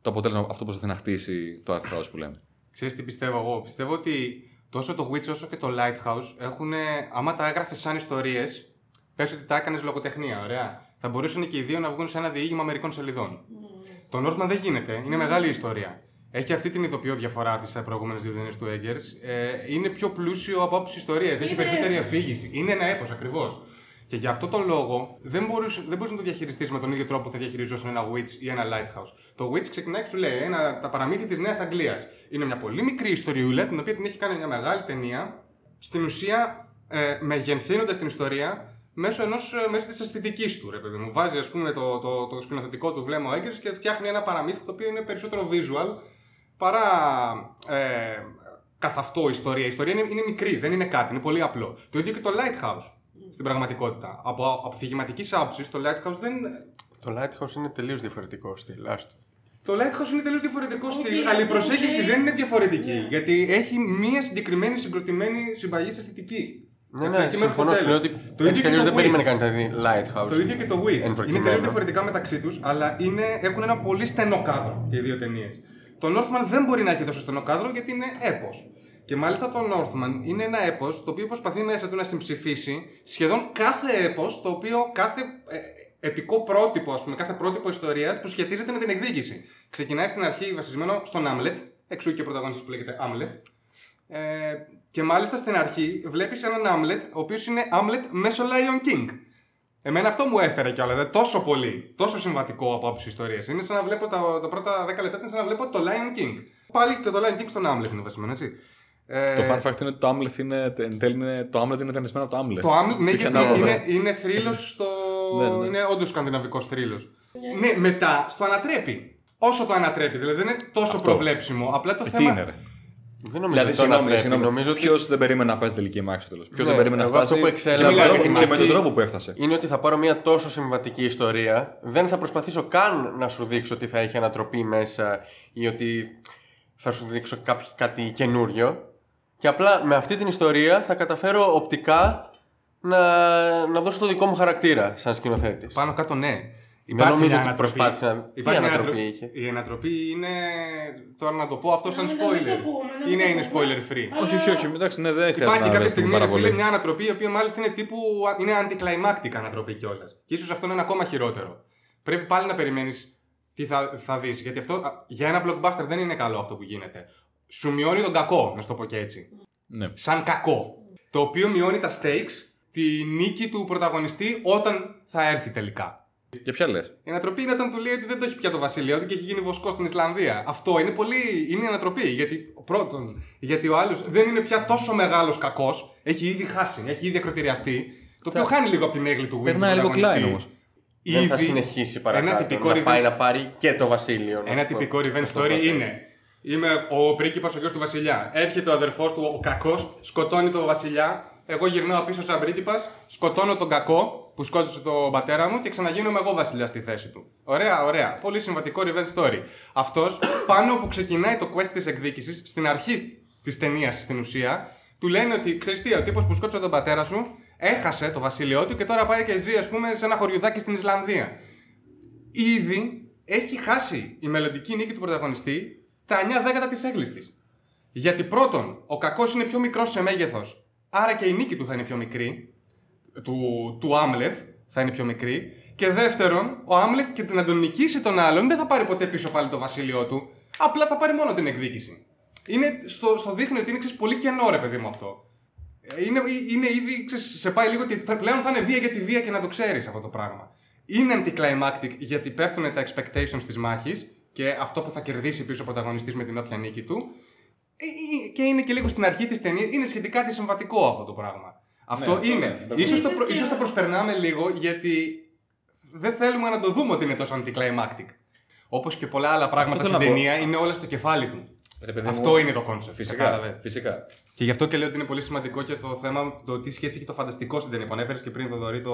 το αποτέλεσμα αυτό που προσπαθεί να χτίσει το Art House που λέμε. Ξέρεις τι πιστεύω εγώ. Πιστεύω ότι τόσο το Witch όσο και το Lighthouse έχουν, άμα τα έγραφες σαν ιστορίες, πες ότι τα έκανες λογοτεχνία, ωραία. Θα μπορούσαν και οι δύο να βγουν σε ένα διήγημα μερικών σελιδών. Το Northman δεν γίνεται, είναι μεγάλη ιστορία. Έχει αυτή την ειδοποιώ διαφορά από τι προηγούμενε δύο ταινίε του Eggers. Ε, είναι πιο πλούσιο από άποψη ιστορία. Έχει Είναι περισσότερη έπος. αφήγηση. Είναι ένα έπος ακριβώς. Και γι' αυτό τον λόγο δεν μπορεί δεν μπορείς να το διαχειριστείς με τον ίδιο τρόπο που θα διαχειριζόσουν ένα Witch ή ένα Lighthouse. Το Witch ξεκινάει και σου λέει ένα, τα παραμύθια της Νέας Αγγλίας. Είναι μια πολύ μικρή ιστοριούλα την οποία την έχει κάνει μια μεγάλη ταινία. Στην ουσία ε, μεγενθύνοντας την ιστορία μέσω, ενός, ε, μέσω της αισθητικής του, ρε παιδί μου. Βάζει, ας πούμε, το, το, το σκηνοθετικό του βλέμμα ο Eggers και φτιάχνει ένα παραμύθι το οποίο είναι περισσότερο visual παρά ε, καθ' αυτό ιστορία. Η ιστορία είναι, είναι μικρή, δεν είναι κάτι, είναι πολύ απλό. Το ίδιο και το Lighthouse στην πραγματικότητα. Από, από αφηγηματική άποψης, το Lighthouse δεν. Το Lighthouse είναι τελείως διαφορετικό στυλ. άστο. Το Lighthouse είναι τελείως διαφορετικό Όχι, στυλ, αλλά η αυτό προσέγγιση λέει- δεν είναι διαφορετική. Ναι. Γιατί έχει μία συγκεκριμένη συγκροτημένη συμπαγή αισθητική. Ναι, Από ναι, εκεί μέχρι το συμφωνώ. Σου λέω τέλος. ότι Το έτσι ίδιο κι και αλλιώ το δεν περίμενε Witch. κανεί να δει Lighthouse. Το ίδιο και το Witch. Εν Είναι προκειμένου. τελείω διαφορετικά μεταξύ τους, αλλά είναι, έχουν ένα πολύ στενό κάδρο και οι δύο ταινίες. Το Northman δεν μπορεί να έχει τόσο στενό κάδρο γιατί είναι έπος. Και μάλιστα το Northman είναι ένα έπος το οποίο προσπαθεί μέσα του να συμψηφίσει σχεδόν κάθε έπος, το οποίο κάθε ε, επικό πρότυπο, ας πούμε, κάθε πρότυπο ιστορίας που σχετίζεται με την εκδίκηση. Ξεκινάει στην αρχή βασισμένο στον Άμλετ, εξού και ο πρωταγωνιστής που λέγεται Άμλετ. Ε, και μάλιστα στην αρχή βλέπεις έναν Άμλετ, ο οποίος είναι Άμλετ μέσω Lion King. Εμένα αυτό μου έφερε κιόλας. Δηλαδή, τόσο πολύ, τόσο συμβατικό από άποψη ιστορίας. Είναι σαν να βλέπω τα, τα πρώτα 10 λεπτά, είναι σαν να βλέπω το Lion King. Πάλι και το Lion King στον Άμλετ είναι βασισμένο, έτσι. Ε, Το fun fact είναι ότι το Amleth είναι, εν τέλει είναι, το Amlet είναι ταινισμένο από το Amlet. Το Άμλετ, ναι, Είχε γιατί ανάποδα. είναι, είναι θρύλος στο. Ναι, ναι. Είναι όντως σκανδιναβικός θρύλος. Ναι, μετά στο ανατρέπει. Όσο το ανατρέπει, δηλαδή δεν είναι τόσο προβλέψιμο. Απλά το Ε, Τι θέμα. είναι, ρε. Δεν νομίζω Δηλαδή, ότι το συγγνώμη, ανατρέπει. συγγνώμη. Νομίζω ότι Ποιος δεν περίμενε να πάει στην τελική μάχη στο τέλος; Ποιος Ναι, δεν περίμενε να εγώ φτάσει; αυτό που και, εξέλαβα με, τον- είναι και με τον ότι- τρόπο που έφτασε. είναι ότι θα πάρω μια τόσο συμβατική ιστορία. Δεν θα προσπαθήσω καν να σου δείξω ότι θα έχει ανατροπή μέσα ή ότι θα σου δείξω κάποιο, κάτι καινούριο. Και απλά με αυτή την ιστορία θα καταφέρω οπτικά να, να δώσω το δικό μου χαρακτήρα σαν σκηνοθέτης. Πάνω κάτω ναι. Δεν νομίζω μια ότι ανατροπή. προσπάθησε να- Τι Υπάρχει μια ανατροπή ανατρο- είχε; Η ανατροπή είναι. Τώρα να το πω αυτό σαν Να μην το spoiler. πούμε, να μην Είναι, το είναι πούμε. spoiler free. Αλλά- Όχι, όχι, όχι. Εντάξει, ναι, δεν χρειάζεται Υπάρχει να κάποια βρεθούμε στιγμή πάρα ρε φίλε, πολύ. μια ανατροπή η οποία μάλιστα είναι τύπου. είναι anticlimactic ανατροπή κιόλας. Και ίσως αυτό είναι ακόμα χειρότερο. Πρέπει πάλι να περιμένεις τι θα, θα δεις. Γιατί αυτό α, για ένα blockbuster δεν είναι καλό αυτό που γίνεται. Σου μειώνει τον κακό, να σου το πω και έτσι. Ναι. Σαν κακό. Το οποίο μειώνει τα stakes, τη νίκη του πρωταγωνιστή όταν θα έρθει τελικά. Για ποια λες; Η ανατροπή είναι όταν του λέει ότι δεν το έχει πια το βασίλειο του και έχει γίνει βοσκό στην Ισλανδία. Αυτό είναι πολύ. είναι η ανατροπή. Γιατί, πρώτον, γιατί ο άλλος δεν είναι πια τόσο μεγάλος κακός. Έχει ήδη χάσει, έχει ήδη ακροτηριαστεί. Το οποίο χάνει λίγο από την έγκλη του Win. Περνάει του λίγο πρωταγωνιστή. κλάιν όμως. Δεν θα Ήδη συνεχίσει παρακάτω. Ένα τυπικό να πάει revenge- να πάρει και το βασίλειο. να Ένα σου πω. τυπικό revenge Αυτό story θα είναι. Είμαι ο πρίγκιπας, ο γιος του βασιλιά. Έρχεται ο αδερφός του, ο κακός, σκοτώνει τον βασιλιά. Εγώ γυρνάω πίσω σαν πρίγκιπας, σκοτώνω τον κακό που σκότωσε τον πατέρα μου και ξαναγίνομαι εγώ βασιλιά στη θέση του. Ωραία, ωραία. Πολύ συμβατικό revenge story. Αυτός, πάνω που ξεκινάει το quest της εκδίκησης, στην αρχή της ταινίας στην ουσία, του λένε ότι ξέρεις τι, ο τύπος που σκότωσε τον πατέρα σου έχασε το βασίλειό του και τώρα πάει και ζει, ας πούμε, σε ένα χωριουδάκι στην Ισλανδία ήδη έχει χάσει η μελλοντική νίκη του πρωταγωνιστή τα 9 δέκατα της έγκλης της. Γιατί πρώτον, ο κακός είναι πιο μικρός σε μέγεθος, άρα και η νίκη του θα είναι πιο μικρή. Του, του Άμλεθ θα είναι πιο μικρή. Και δεύτερον, ο Άμλεθ και να τον νικήσει τον άλλον δεν θα πάρει ποτέ πίσω πάλι το βασίλειό του. Απλά θα πάρει μόνο την εκδίκηση. Είναι, στο, στο δείχνει ότι είναι ξέρεις, πολύ κενό ρε παιδί μου αυτό. Ε, Είναι, είναι ήδη, ξέρεις, σε πάει λίγο ότι θα- πλέον θα είναι βία για τη βία και να το ξέρεις αυτό το πράγμα. Είναι anticlimactic γιατί πέφτουν τα expectations της μάχης και αυτό που θα κερδίσει πίσω ο πρωταγωνιστής με την όποια νίκη του. Ε, ε, Και είναι και λίγο στην αρχή της ταινίας, είναι σχετικά αντισυμβατικό αυτό το πράγμα. Αυτό αυτό είναι. ναι, το ίσως, το, βλέπω. προ- ίσως το προσπερνάμε λίγο γιατί δεν θέλουμε να το δούμε ότι είναι τόσο anticlimactic. Όπως και πολλά άλλα πράγματα θέλω στην να πω. ταινία είναι όλα στο κεφάλι του. Ρε παιδί Αυτό μου, είναι το concept. Φυσικά. κατάλαβες. φυσικά. Και γι' αυτό και λέω ότι είναι πολύ σημαντικό και το θέμα το τι σχέση έχει το φανταστικό στην ταινία. Που ανέφερες και πριν, Θοδωρή, το.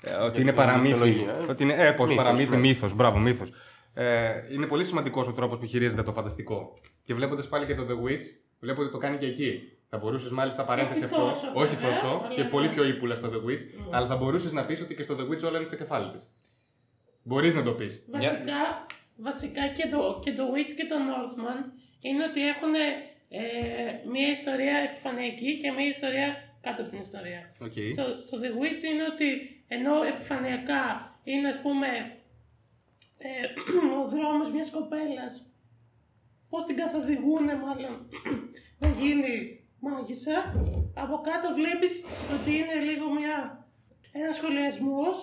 ε, ότι είναι την παραμύθι. μυθολογία, ε. Ότι είναι έπος, Μύθος, παραμύθι, ναι. μύθος. Μπράβο, μύθος. Ε, είναι πολύ σημαντικός ο τρόπος που χειρίζεται το φανταστικό. Και βλέποντας πάλι και το The Witch, βλέπω ότι το κάνει και εκεί. Θα μπορούσες μάλιστα παρένθεση Όχι αυτό. τόσο, όχι βέβαια, τόσο, αλλά και ναι. πολύ πιο ύπουλα στο The Witch. Αλλά θα μπορούσες να πεις ότι και στο The Witch όλα είναι στο κεφάλι της. Μπορείς να το πεις. Βασικά, βασικά και το, και το Witch και το Northman είναι ότι έχουν μία ιστορία επιφανειακή και μία ιστορία κάτω από την ιστορία. Οκ. Στο, στο The Witch είναι ότι ενώ επιφανειακά είναι ας πούμε ε, ο δρόμος μιας κοπέλας πώς την καθοδηγούν μάλλον να γίνει μάγισσα. Από κάτω βλέπεις ότι είναι λίγο μια, ένας σχολιασμός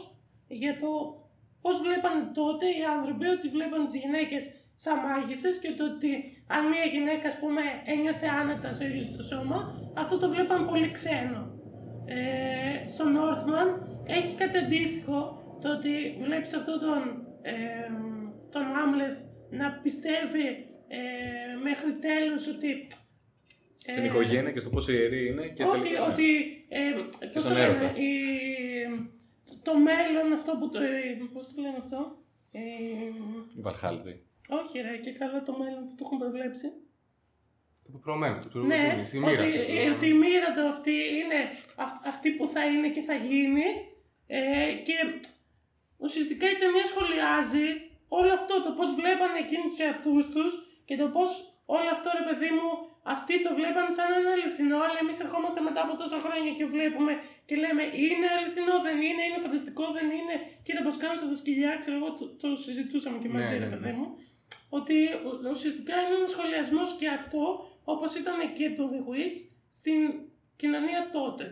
για το πώς βλέπαν τότε οι άνθρωποι ότι βλέπαν τις γυναίκες σαν μάγισσες και το ότι αν μια γυναίκα ας πούμε ένιωθε άνετα στο ίδιο της το σώμα αυτό το βλέπαν πολύ ξένο. Ε, στο Northman έχει κάτι αντίστοιχο το ότι βλέπεις αυτόν τον, ε, τον Άμλεθ να πιστεύει ε, μέχρι τέλους ότι Στην ε, οικογένεια και στο πόσο ιερή είναι και όχι, τελικά- ότι ε, πώς στον το λένε, έρωτα. η- το μέλλον αυτό που το, ε, πώς το λένε αυτό, ε, Η Βαλχάλτη. όχι ρε, και καλά το μέλλον που το έχουν προβλέψει. Το πεπρωμένο, το Ναι, πεπρωμένο. η μοίρα ότι, του. ε, ότι η μοίρα του αυτή είναι αυ- αυτή που θα είναι και θα γίνει ε, και ουσιαστικά η ταινία σχολιάζει όλο αυτό, το πώς βλέπανε εκείνοι τους εαυτούς τους και το πώς όλο αυτό ρε παιδί μου αυτοί το βλέπαν σαν ένα αληθινό αλλά εμείς ερχόμαστε μετά από τόσα χρόνια και βλέπουμε και λέμε είναι αληθινό, δεν είναι, είναι φανταστικό, δεν είναι κοίτα πως κάνουν στα σκυλιά, ξέρω εγώ το, το συζητούσαμε και μαζί Ναι, ρε ναι, παιδί ναι. μου ότι ου- ουσιαστικά είναι ένας σχολιασμός και αυτό, όπως ήταν και το The Witch, στην κοινωνία τότε.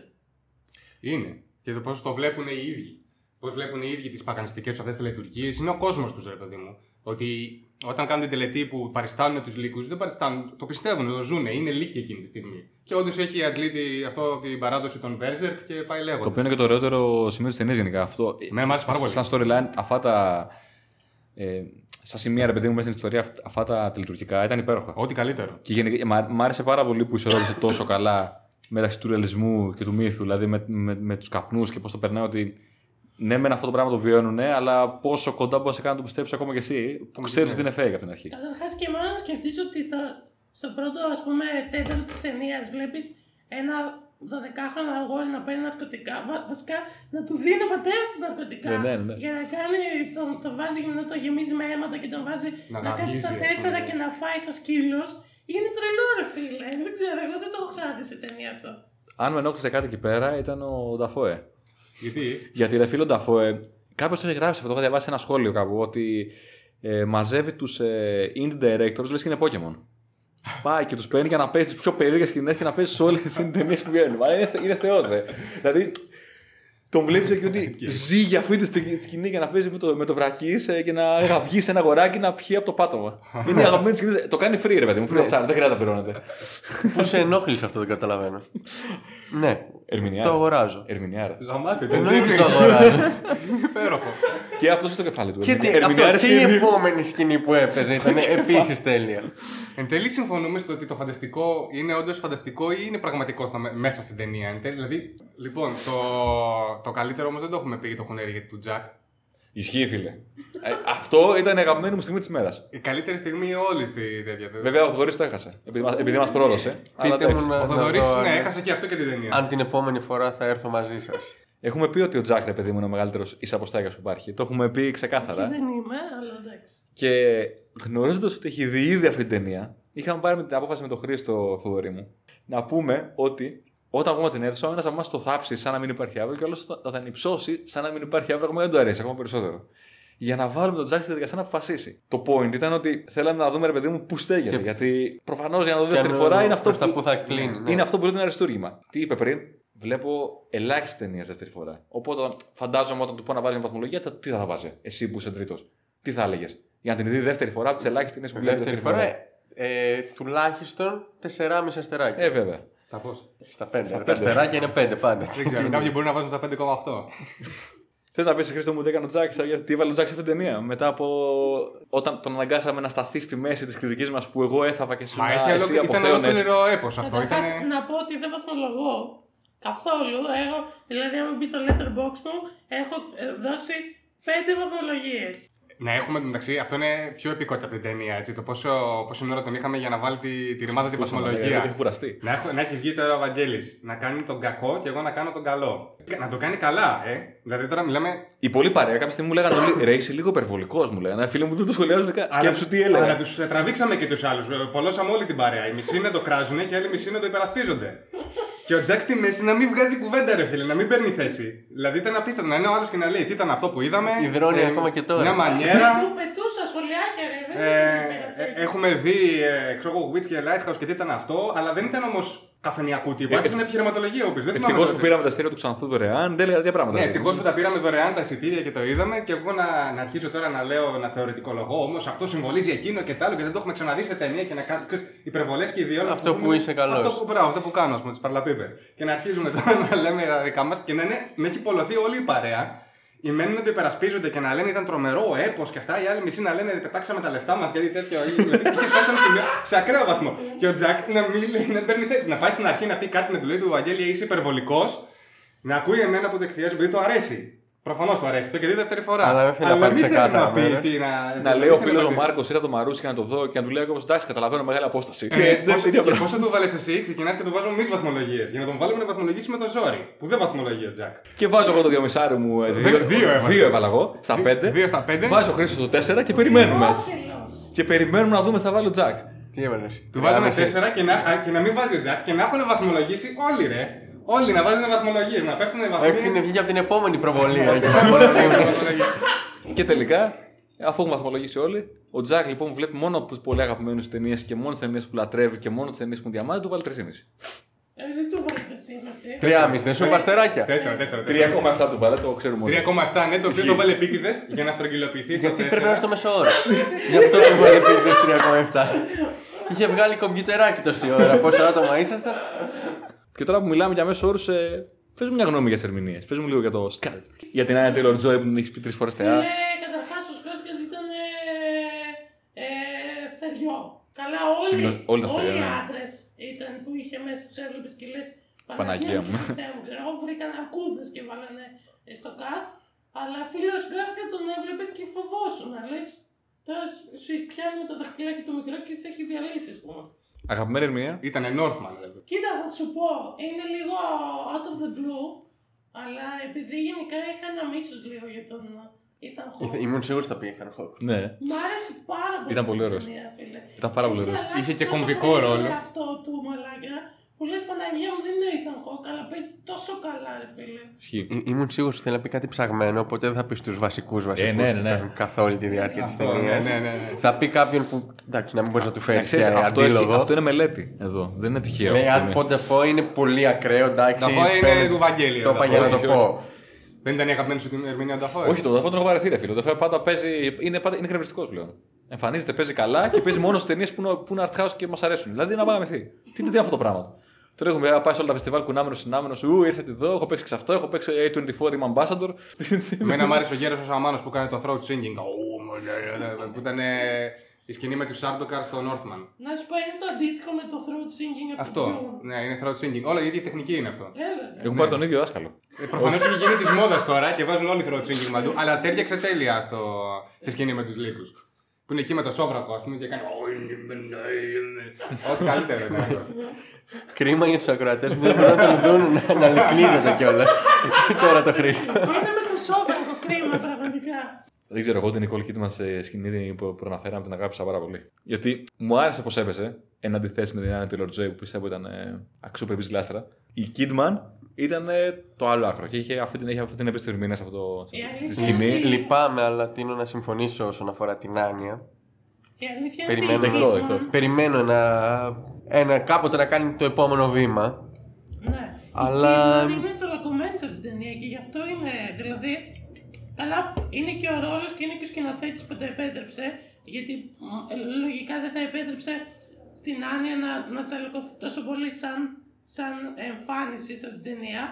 Είναι. Και το πώς το βλέπουν οι ίδιοι. Πώς βλέπουν οι ίδιοι τις παγανιστικέ αυτές τελετουργίε. Είναι ο κόσμος τους, ρε παιδί μου. Ότι όταν κάνουν την τελετή που παριστάνουν τους λύκους, δεν παριστάνουν. Το πιστεύουν, το ζουν. Είναι λύκοι εκείνη τη στιγμή. Και όντως έχει αντλήσει αυτό από την παράδοση των Berserk και πάει λέγοντας. Το οποίο είναι και το ωραιότερο σημείο της ταινίας γενικά. Αυτό. Ναι, μ' άρεσε πάρα πολύ. Σαν storyline, αυτά τα. Ε, σαν σημεία, ρε παιδί μου, μέσα στην ιστορία, αυ- αυτά τα τελειτουργικά ήταν υπέροχα. Ό,τι καλύτερο. Και γενικά, μ' μ' άρεσε πάρα πολύ που ισορρόπησε τόσο καλά μεταξύ του ρεαλισμού και του μύθου. Δηλαδή με, με, με τους καπνούς και πώς το περνάει ότι ναι, μεν αυτό το πράγμα το βιώνουν, αλλά πόσο κοντά μπορείς να σε κάνει να το πιστέψεις ακόμα και εσύ, που ξέρεις Ναι. ότι είναι fake από την αρχή. Καταρχάς και μόνο να σκεφτείς ότι στο, στο πρώτο ας πούμε τέταρτο της ταινίας βλέπεις ένα 12χρονο αγόρι να παίρνει ναρκωτικά. Βα- βασικά να του δίνει ο πατέρας του ναρκωτικά. Ναι, ναι, ναι. Για να κάνει, τον, το βάζει γυμνό, το γεμίζει με αίματα και τον βάζει Να να, κάτσει γαβγίζει, στα ας πούμε. τέσσερα και να φάει σαν σκύλος. Είναι τρελό ρε φίλε. Δεν ξέρω, εγώ δεν το έχω ξαναδεί σε ταινία αυτό. Αν με ενόχλησε κάτι εκεί πέρα ήταν ο Νταφόε. Γιατί; Γιατί ρε φίλο Νταφόε, κάποιος το έχει γράψει αυτό, το είχα διαβάσει σε ένα σχόλιο κάπου, ότι ε, μαζεύει τους ε, indie directors λες και είναι Pokémon. Πάει και τους παίρνει για να παίζει τι πιο περίεργες σκηνές και να παίζει όλες τις ταινίες που βγαίνουν. Αλλά είναι, θε- είναι θεός, ρε. δηλαδή, τον βλέπεις και ότι ζει για αυτή τη σκηνή- σκηνή για να παίζει με το, με το βρακί ε, και να γαυγεί σε ένα αγοράκι να πιει από το πάτωμα. είναι η αγαπημένη σκηνή. Το κάνει free, ρε παιδί μου. Free of charge, δεν χρειάζεται να πληρώνεται. Πού σε ενόχλησε αυτό, δεν καταλαβαίνω. ναι, Ερμηνεία. το αγοράζω. Ερμηνεία. Γαμάτε, δεν Εννοείται το αγοράζω. Υπέροχο. Και αυτός στο κεφάλι του. και, τι- Ερμηνεία, αυτό, ρε, και η σκηνή. επόμενη σκηνή που έπαιζε ήταν επίσης τέλεια. Εν τέλει, συμφωνούμε στο ότι το φανταστικό είναι όντως φανταστικό ή είναι πραγματικό στα, με- μέσα στην ταινία. Εν τέλει, δηλαδή, λοιπόν, το, το καλύτερο όμως δεν το έχουμε πει για το χουνέρι γιατί του Τζακ. Ισχύει, φίλε. Ε, αυτό ήταν η αγαπημένη μου στιγμή της μέρας. Η καλύτερη στιγμή όλη στη τέτοια. Βέβαια, ο Θοδωρής το έχασε. Επειδή, μας- επειδή μας πρόδωσε. Αλλά Πείτε μου εντάξει. να, Ο να Θοδωρής, δω ναι, αν- έχασε και αυτό και την ταινία. αν την επόμενη φορά θα έρθω μαζί σας. Έχουμε πει ότι ο Τζακ, ρε παιδί μου, είναι ο μεγαλύτερος εισαποστάγια που υπάρχει. Το έχουμε πει ξεκάθαρα. Δεν είμαι, αλλά εντάξει. Και γνωρίζοντας ότι έχει δει ήδη αυτή την ταινία, είχαμε πάρει με την απόφαση με τον Χρήστο Θοδωρή μου να πούμε ότι όταν βγούμε από την αίθουσα, ο ένας από εμά το θάψει σαν να μην υπάρχει αύριο και ο άλλος θα τον υψώσει σαν να μην υπάρχει αύριο, ακόμα δεν του αρέσει ακόμα περισσότερο. Για να βάλουμε τον Τζακ στη διαδικασία να αποφασίσει. Το point ήταν ότι θέλαμε να δούμε, ρε παιδί μου, πού στέγεται. Και- Γιατί προφανώς για να το δει δεύτερη να φορά δω είναι αυτό προς τα που θα κλείνει, ναι. Είναι αυτό που είναι ένα αριστούργημα. Τι είπε πριν, Βλέπω ελάχιστε ταινίε δεύτερη φορά. Οπότε φαντάζομαι όταν του πω να βάλει μια βαθμολογία, τα- τι θα, θα βάζει, εσύ που είσαι τρίτος. Τι θα έλεγες; Για να την δει δεύτερη φορά από τις ελάχιστες ταινίες που βλέπεις Δεύτερη φορά, ε, ε, τουλάχιστον 4,5 αστεράκια. Ε, βέβαια. Στα πώς; Στα 5. στα Τα πέντε. αστεράκια είναι 5 πάντα. Δεν ξέρω, κάποιοι μπορεί να βάζουν στα 5,8. Θες να πεις Χρήστο μου τι έκανε ο Τζάκ, γιατί έβαλε ο Τζάκ σε αυτήν την ταινία. Μετά από όταν τον αναγκάσαμε να σταθεί στη μέση της κριτικής μας που εγώ έφαγα και σου Μα να είχε εσύ ολόκληρο- ήταν αποθέωνες. ολόκληρο έπος αυτό. Καταρχάς, Ήταν... να πω ότι δεν βαθμολογώ καθόλου. Εγώ, δηλαδή, αν μπει στο letterbox μου, έχω ε, δώσει πέντε βαθμολογίες. Να έχουμε εντάξει, αυτό είναι πιο επικότητα από την ταινία. Έτσι, το πόσο, πόσο ώρα τον είχαμε για να βάλει τη, τη ρημάδα τη βαθμολογία. Έχει κουραστεί. Να, έχω, να έχει βγει τώρα ο Βαγγέλης να κάνει τον κακό και εγώ να κάνω τον καλό. Να το κάνει καλά, ε. Δηλαδή τώρα μιλάμε. Η πολύ παρέα κάποια στιγμή μου λέγανε όλοι Ρε, είσαι λίγο υπερβολικός, μου λέγανε. Φίλοι μου δεν το σχολιάζουν καν. Σκέψου τι Αλλά έλεγα. του τραβήξαμε και τους άλλους. Πολλώσαμε όλη την παρέα. Οι μισοί να το κράζουν και οι άλλοι μισοί να το υπερασπίζονται. Και ο Τζακ στη μέση να μην βγάζει κουβέντα, ρε φίλε, να μην παίρνει θέση. Δηλαδή ήταν απίστευτο να είναι ο άλλος και να λέει τι ήταν αυτό που είδαμε. Υδρώνει ακόμα και τώρα. Μια μανιέρα. Του πετούσα σχολιάκια, ρε. Δεν Ε, είναι ε, υπεραθέση. έχουμε δει, ε, ξέρω εγώ, Witch και Lighthouse και τι ήταν αυτό, αλλά δεν ήταν όμως καφενιακού τύπου. Ε, Άρχισε να επιχειρηματολογία ο οποίος. Δεν θυμάμαι Ευτυχώς τότε. που πήραμε τα ειστήρια του Ξανθού δωρεάν, δεν έλεγα τέτοια πράγματα. Ναι, ευτυχώς που τα πήραμε δωρεάν τα εισιτήρια και το είδαμε και εγώ να, να αρχίσω τώρα να λέω να θεωρητικολογώ όμως αυτό συμβολίζει εκείνο και τ' άλλο και δεν το έχουμε ξαναδεί σε ταινία και να κάνουμε υπερβολές και ιδιόλογα. Αυτό που είσαι καλός. Αυτό που, μπράβο, αυτό που κάνω, ας πούμε, τις παρλαπίπε. Και να αρχίζουμε τώρα να λέμε τα δικά μας και να, είναι, να έχει πολλωθεί όλη η παρέα. Οι μένουν να το υπερασπίζονται και να λένε ήταν τρομερό έπος και αυτά. Οι άλλοι μισοί να λένε πετάξαμε τα λεφτά μας γιατί τέτοιο. Δηλαδή είχε φτάσει σε ένα σημείο σε ακραίο βαθμό. Και ο Τζακ να μην λέει, να παίρνει θέση. Να πάει στην αρχή να πει κάτι με του λέει του Βαγγέλη είσαι υπερβολικός. Να ακούει εμένα που το εκθιάζει επειδή του αρέσει. Προφανώς του αρέσει. Το και δει δεύτερη φορά. Αλλά δεν θέλει να πάρει μην θέλει ξεκάθαρα να πει μέρος. τι να. Να λέει δεν ο θέλει φίλος να ο πει. Μάρκος, ήρθα το Μαρούσι και να το δω και να του λέει εγώ εντάξει, καταλαβαίνω μεγάλη απόσταση. Ε, Και δεν- πόσο- ίδια και πράγματα. πόσο του βάλε εσύ, ξεκινάς και του βάζουμε εμείς βαθμολογίες. Για να τον βάλουμε να βαθμολογήσει με το ζόρι. Που δεν βαθμολογεί ο Τζακ. Και βάζω εγώ το διαμισάρι μου. ε, Δύο- δύο έβαλε. δύο έβαλα εγώ στα Δι- πέντε. δύο στα πέντε. Βάζω ο Χρήστο στο 4 και περιμένουμε. Πρόσιλος. Και περιμένουμε να δούμε θα βάλει ο Τζακ. Τι έβαλες; Του βάζουμε 4 και να, α, και να μην βάζει ο Τζακ και να έχουν βαθμολογήσει όλοι ρε. Όλοι να βάζουν βαθμολογίες, να πέφτουν βαθμοί. Έχουν βγει από την επόμενη προβολή. Και τελικά, αφού έχουμε βαθμολογήσει όλοι, ο Τζακ λοιπόν μου βλέπει μόνο από τι πολύ αγαπημένε ταινίες και μόνο τις ταινίες που λατρεύει και μόνο τις ταινίες που διαμάνει, του βάλει 3,5. Ε, δεν του βάλει σύμβαση. Τριάμιση, δεν σου είπα αστεράκια. 3,7 του βάλε, το ξέρουμε όλοι. 3,7 ναι, το οποίο το βάλε επίτηδες για να στρογγυλοποιηθεί στο Γιατί 4. πρέπει να είναι στο μεσόωρο. Γι' αυτό το βάλε επίτηδες 3,7. Είχε βγάλει κομπιουτεράκι τόση ώρα. Πόσα άτομα ήσασταν. Και τώρα που μιλάμε για μέσο όρους, ε, πες μου μια γνώμη για τις ερμηνείες. Πες μου λίγο για το Σκάλ. Για την Άννα Taylor Joy που την έχεις πει τρεις φορές θεά. Ναι, καταρχάς ο Σκάσκετ ήταν ε, ε, θεριό. Καλά, όλοι, Συγγνώμη, όλοι τα όλοι θεριό, οι ναι. άντρες ήταν που είχε μέσα τους έβλεπες και λες. Παναγία μου. μου. Ξέρω εγώ, βρήκαν αρκούδες και βάλανε ε, στο cast. Αλλά φίλο Σκάσκετ τον έβλεπες και φοβόσουν. Να λες. Τώρα σου πιάνει με το δαχτυλάκι του μικρό και σε έχει διαλύσει, ας πούμε. Αγαπημένη ερμηνεία. Ήταν Northman, ρε. Κοίτα, θα σου πω, είναι λίγο out of the blue, αλλά επειδή γενικά είχα ένα μίσος λίγο για τον Ethan Hawke. Ήθε- Ήμουν σίγουρος ότι θα πει Ethan Hawke. Ναι. Μ' άρεσε πάρα πολύ. Ήταν πολύ στην ωραίος. ταινία, φίλε. Ήταν πάρα πολύ Έχει ωραίος. αλλάξει Είχε και τόσο κομβικό πολύ ρόλο. Το εαυτό του μαλάκια που λες Παναγία μου δεν είναι ο Ethan Hawke, αλλά παίζει τόσο καλά, ρε φίλε. Ισχύει. Ή- Ήμουν σίγουρος ότι θέλει να πει κάτι ψαγμένο, οπότε δεν θα πεις στου βασικούς βασικούς ναι, ναι, ναι. καθ' όλη τη διάρκεια της Αυτό, ταινίας. ναι, ναι, ναι, ναι. Θα πει κάποιον που. εντάξει, να μην μπορείς να του φέρεις Να ξέρεις, και αυτό, έχει, αντίλογο. αυτό είναι μελέτη εδώ. Δεν είναι τυχαίο. Λέει έτσι αν είναι. πότε φω είναι πολύ ακραίο, εντάξει. Νταφό είναι φαίνεται- του Βαγγέλη, Το ο είπα για να Νταφό, το όχι, πω. Δεν ήταν η αγαπημένη σου την ερμηνεία του Νταφό. Όχι, το Δαφό τον έχω βαρεθεί, ρε φίλο. Το Δαφό πάντα παίζει. Είναι, πάντα, είναι κρεμιστικό πλέον. Εμφανίζεται, παίζει καλά και παίζει μόνο στις ταινίες που, είναι- που είναι art house και μας αρέσουν. Δηλαδή να βαγαμεθεί. Τι είναι τι είναι αυτό το πράγμα; Τώρα έχουμε πάει σε όλα τα φεστιβάλ κουνάμενος συνάμενος. Ου, ήρθατε εδώ, έχω παίξει σε αυτό, έχω παίξει A24, είμαι ambassador. Εμένα μου άρεσε ο Γέρος ο Σαμάνο που έκανε το throat singing. Που ήταν ε, η σκηνή με τους Σάρντοκαρ στο Northman. Να σου πω, είναι το αντίστοιχο με το throat singing από Αυτό. το Dune. Ναι, είναι throat singing. Όλα η ίδια τεχνική είναι αυτό. Έλα, ρε. Έχουν πάρει τον ίδιο δάσκαλο. Ε, Προφανώς έχει γίνει της μόδας τώρα και βάζουν όλοι throat singing παντού. Αλλά τέριαξε τέλεια στο... στη σκηνή με τους λύκους. Που είναι εκεί με το σόβρακο, ας πούμε, και κάνει. Ό,τι καλύτερο είναι αυτό. Κρίμα για τους ακροατές που δεν μπορούν να τον δουν να, να λυκνίζεται κιόλας. Τώρα το Χρήστο. Είναι με το σόβρακο κρίμα, πραγματικά. Δεν ξέρω, εγώ την Nicole Kidman σε σκηνή που προαναφέραμε την αγάπησα πάρα πολύ. Γιατί μου άρεσε πώς έπαιζε, εν αντιθέσει με την Anna Taylor Joy που πιστεύω ήταν ε, αξιοπρεπής γλάστρα. Η Kidman ήταν ε, το άλλο άκρο και είχε αυτή την, είχε αυτή την εμπιστευτική ερμηνεία σε αυτό Η σε αυτή τη αλήθεια σκηνή. είναι- Λυπάμαι, αλλά τίνω να συμφωνήσω όσον αφορά την άνοια. Η αλήθεια Περιμένω. είναι ότι η Δεκτό, Kidman- δεκτό. Περιμένω ένα, ένα, κάποτε να κάνει το επόμενο βήμα. Ναι. Αλλά- Η Kidman είναι τσαλακωμένη σε αυτήν την ταινία και γι' αυτό είναι. Δηλαδή, καλά, είναι και ο ρόλος και είναι και ο σκηνοθέτης που το επέτρεψε. Γιατί μ, ε, λογικά δεν θα επέτρεψε στην Άνια να, να τσαλακωθεί τόσο πολύ σαν, σαν εμφάνιση σε αυτήν την ταινία.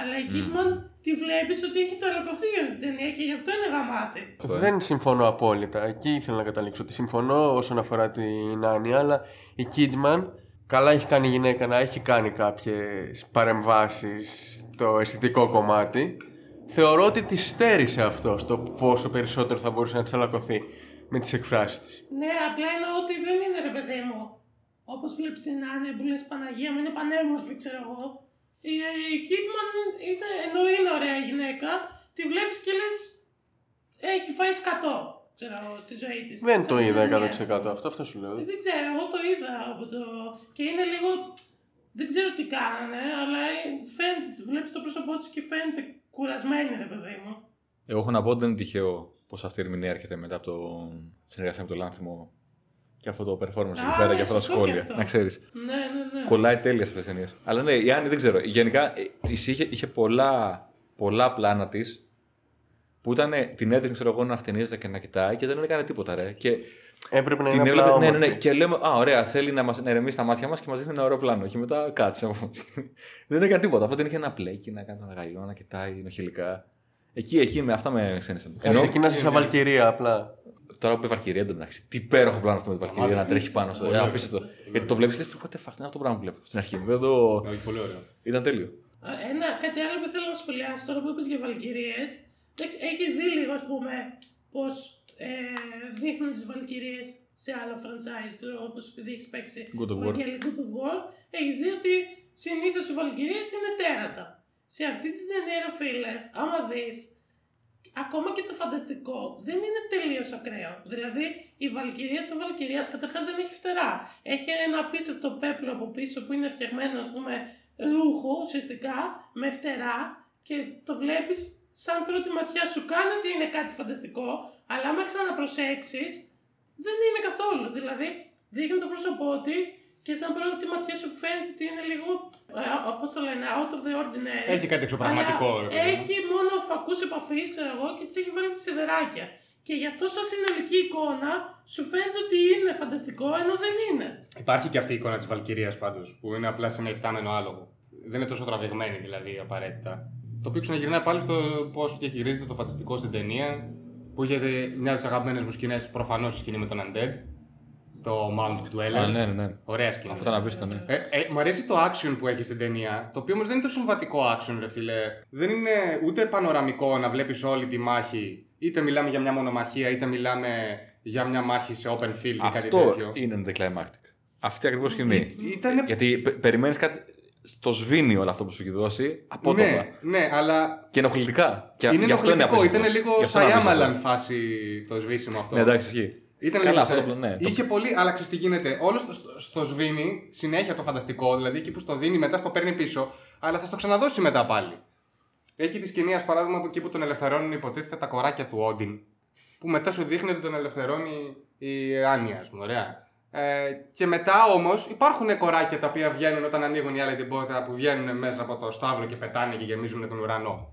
Αλλά η Kidman τη βλέπεις ότι έχει τσαλακωθεί σε αυτήν την ταινία και γι' αυτό είναι γαμάτη. Δεν συμφωνώ απόλυτα. Εκεί ήθελα να καταλήξω. Ότι συμφωνώ όσον αφορά την Άνια, αλλά η Kidman καλά έχει κάνει η γυναίκα να έχει κάνει κάποιες παρεμβάσεις στο αισθητικό κομμάτι. θεωρώ ότι τη στέρισε αυτό στο πόσο περισσότερο θα μπορούσε να τσαλακωθεί με τις εκφράσεις της. Ναι, απλά εννοώ ότι δεν είναι ρε παιδί μου. Όπως βλέπεις την Άνια που λες Παναγία μου είναι πανέμορφη, ξέρω εγώ. Η, η Kidman είναι, ενώ είναι ωραία γυναίκα, τη βλέπεις και λες. Έχει φάει σκατό, ξέρω εγώ, στη ζωή της. Δεν το είδα 100% αυτό, αυτό σου λέω. Δεν ξέρω, εγώ το είδα από το. και είναι λίγο. Δεν ξέρω τι κάνανε, αλλά φαίνεται, βλέπεις το πρόσωπό της και φαίνεται κουρασμένη, ρε παιδί μου. Εγώ έχω να πω ότι δεν είναι τυχαίο πως αυτή η ερμηνεία έρχεται μετά από το συνεργασία με το Λάνθιμο και αυτό το performance Α, εκεί πέρα ναι, και αυτά τα σωστό και σχόλια. αυτό. Να ξέρεις. Ναι, ναι, ναι. Κολλάει τέλεια σε αυτές τις ταινίες. Αλλά ναι, η Άννη δεν ξέρω. Γενικά ε, της είχε, είχε πολλά, πολλά πλάνα της που ήταν, την έδειχνε ξέρω εγώ να χτενίζεται και να κοιτάει και δεν έκανε τίποτα ρε. Και Έπρεπε να την είναι απλά έβλεπε, ναι, ναι, όμορφη. ναι. Και λέμε, Α, ωραία, θέλει να, μας, να ηρεμήσει τα μάτια μας και μας δείχνει ένα ωραίο πλάνο. Και μετά κάτσε. δεν έκανε τίποτα. Απλά την είχε ένα πλέκι, να κάνει ένα γαϊλό, να κοιτάει νοχηλικά. Εκεί, εκεί με αυτά με ξένησαν. Ενώ ξεκίνασε σαν Βαλκυρία απλά. Τώρα που είπε Βαλκυρία εντωμεταξύ. Τι υπέροχο πλάνο αυτό με την Βαλκυρία να τρέχει πάνω στο. Πολύ Ε, ωραίο. απίστευτο. Γιατί το βλέπεις και λε, what the fuck, είναι αυτό το πράγμα που βλέπω στην αρχή. Δεν το. Όχι, πολύ ωραίο. Ήταν τέλειο. Α, Ένα, κάτι άλλο που θέλω να σχολιάσω τώρα που είπες για Βαλκυρίες. Έχεις δει λίγο, ας πούμε, πώς ε, δείχνουν τις Βαλκυρίες σε άλλο franchise, ξέρω εγώ, όπως επειδή έχεις παίξει God of War. Evangelion God of War, έχεις δει ότι συνήθως οι Βαλκυρίες είναι τέρατα. Σε αυτή την ταινία, ρε φίλε, άμα δεις, ακόμα και το φανταστικό δεν είναι τελείως ακραίο. Δηλαδή, η Βαλκυρία σαν Βαλκυρία καταρχάς δεν έχει φτερά. Έχει ένα απίστευτο πέπλο από πίσω που είναι φτιαγμένο, ας πούμε, ρούχο ουσιαστικά, με φτερά και το βλέπεις σαν πρώτη ματιά σου κάνει ότι είναι κάτι φανταστικό, αλλά άμα ξαναπροσέξεις, δεν είναι καθόλου. Δηλαδή, δείχνει το πρόσωπό της και σαν πρώτη ματιά σου φαίνεται ότι είναι λίγο, όπως το λένε, out of the ordinary. Έχει κάτι εξωπραγματικό, Αλλά ρε παιδί μου. Έχει μόνο φακούς επαφής, ξέρω εγώ, και τι έχει βάλει τη σιδεράκια. Και γι' αυτό, σαν συνολική εικόνα, σου φαίνεται ότι είναι φανταστικό, ενώ δεν είναι. Υπάρχει και αυτή η εικόνα της Βαλκυρίας πάντως, που είναι απλά σε ένα εκτάμενο άλογο. Δεν είναι τόσο τραβηγμένη δηλαδή απαραίτητα. Το οποίο ξαναγυρνάει πάλι στο πώς διαχειρίζεται το φανταστικό στην ταινία. Που είχε μιας από τι αγαπημένε μου σκηνές, προφανώς η σκηνή με τον Undead. Το Mount του Ellen. Α, ναι, ναι, ναι. Ωραία σκηνή. Αυτό ήταν απίστευτο, ναι. Ε, ε, μου αρέσει το action που έχει στην ταινία, το οποίο όμως δεν είναι το συμβατικό action, ρε φίλε. Δεν είναι ούτε πανοραμικό να βλέπεις όλη τη μάχη. Είτε μιλάμε για μια μονομαχία, είτε μιλάμε για μια μάχη σε open field ή κάτι Αυτό τέτοιο. είναι anticlimactic. Αυτή ακριβώς σκηνή. Ήτανε- Γιατί περιμένεις κάτι. Στο σβήνει όλο αυτό που σου έχει δώσει απότομα. Ναι, ναι, αλλά Και ενοχλητικά. Και είναι γι' αυτό είναι ενοχλητικό. απίστευτο. Ήταν λίγο Γι' αυτό είναι απίστευτο. Σαϊάμαλαν φάση το σβήσιμο αυτό. Ναι, εντάξει, ισχύει. Ήταν Καλά, λίγο αυτό σε- το πλα- ναι, το- Είχε πολύ, αλλά ξέρεις τι γίνεται. Όλο στο, στο, στο σβήνει συνέχεια το φανταστικό, δηλαδή εκεί που στο δίνει μετά στο παίρνει πίσω, αλλά θα στο ξαναδώσει μετά πάλι. Έχει τη σκηνή, ας παράδειγμα, που εκεί που τον ελευθερώνουν υποτίθεται τα κοράκια του Όντιν, που μετά σου δείχνει ότι τον ελευθερώνει η Άνια, ας πούμε, ωραία. Ε, και μετά όμως υπάρχουν κοράκια τα οποία βγαίνουν όταν ανοίγουν οι άλλοι την πόρτα που βγαίνουν μέσα από το στάβλο και πετάνε και γεμίζουν τον ουρανό.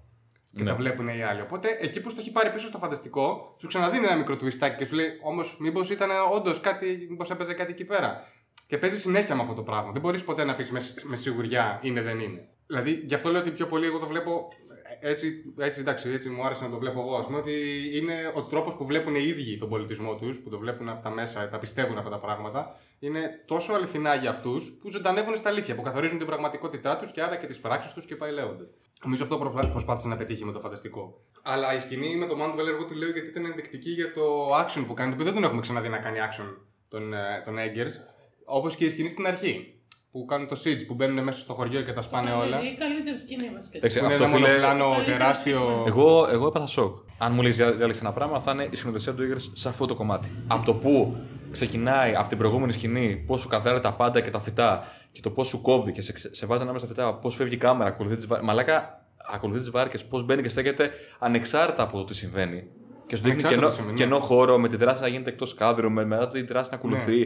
Και Ναι. τα βλέπουν οι άλλοι. Οπότε εκεί που στο έχει πάρει πίσω στο φανταστικό, σου ξαναδίνει ένα μικρό twistάκι και σου λέει Όμως, μήπως ήταν όντως κάτι, μήπως έπαιζε κάτι εκεί πέρα. Και παίζει συνέχεια με αυτό το πράγμα. Δεν μπορείς ποτέ να πεις με, με σιγουριά είναι δεν είναι. Δηλαδή, γι' αυτό λέω ότι πιο πολύ εγώ το βλέπω έτσι, έτσι, εντάξει, έτσι μου άρεσε να το βλέπω εγώ. Ας πούμε ότι είναι ο τρόπος που βλέπουν οι ίδιοι τον πολιτισμό τους, που το βλέπουν από τα μέσα, τα πιστεύουν αυτά τα πράγματα, είναι τόσο αληθινά για αυτούς που ζωντανεύουν στα αλήθεια, που καθορίζουν την πραγματικότητά τους και άρα και τις πράξεις τους και πάει λέγοντα. Νομίζω αυτό προσπά- προσπάθησε να πετύχει με το φανταστικό. Αλλά η σκηνή με τον Mount εγώ τη λέω γιατί ήταν ενδεικτική για το action που κάνει, το οποίο δεν τον έχουμε ξαναδεί να κάνει action τον, ε, τον Eggers. Όπως και η σκηνή στην αρχή. Που κάνουν το siege, που μπαίνουν μέσα στο χωριό και τα σπάνε όλα. Η καλύτερη σκηνή βασικά. Εντάξει, Που είναι αυτό ένα φίλε. μονοπλάνο Καλύτερη τεράστιο. σκηνή. Εγώ, εγώ έπαθα σοκ. Αν μου λέει διάλεξε ένα πράγμα, θα είναι η σκηνοθεσία του Eagers σε αυτό το κομμάτι. Από το που ξεκινάει από την προηγούμενη σκηνή, πώς σου καθάρει τα πάντα και τα φυτά, και το πώς σου κόβει και σε, ξε- σε βάζει ανάμεσα στα φυτά, πώς φεύγει η κάμερα, ακολουθεί τις βάρκε. Μαλάκα, ακολουθεί τις βάρκες, πώς μπαίνει και στέκεται ανεξάρτητα από το τι συμβαίνει. Και σου δείχνει Ανεξάρτητα κενό, από το συμβαίνει, ναι. κενό χώρο με τη δράση να γίνεται εκτός κάδρου, με μετά τη δράση να ακολουθεί. Ναι.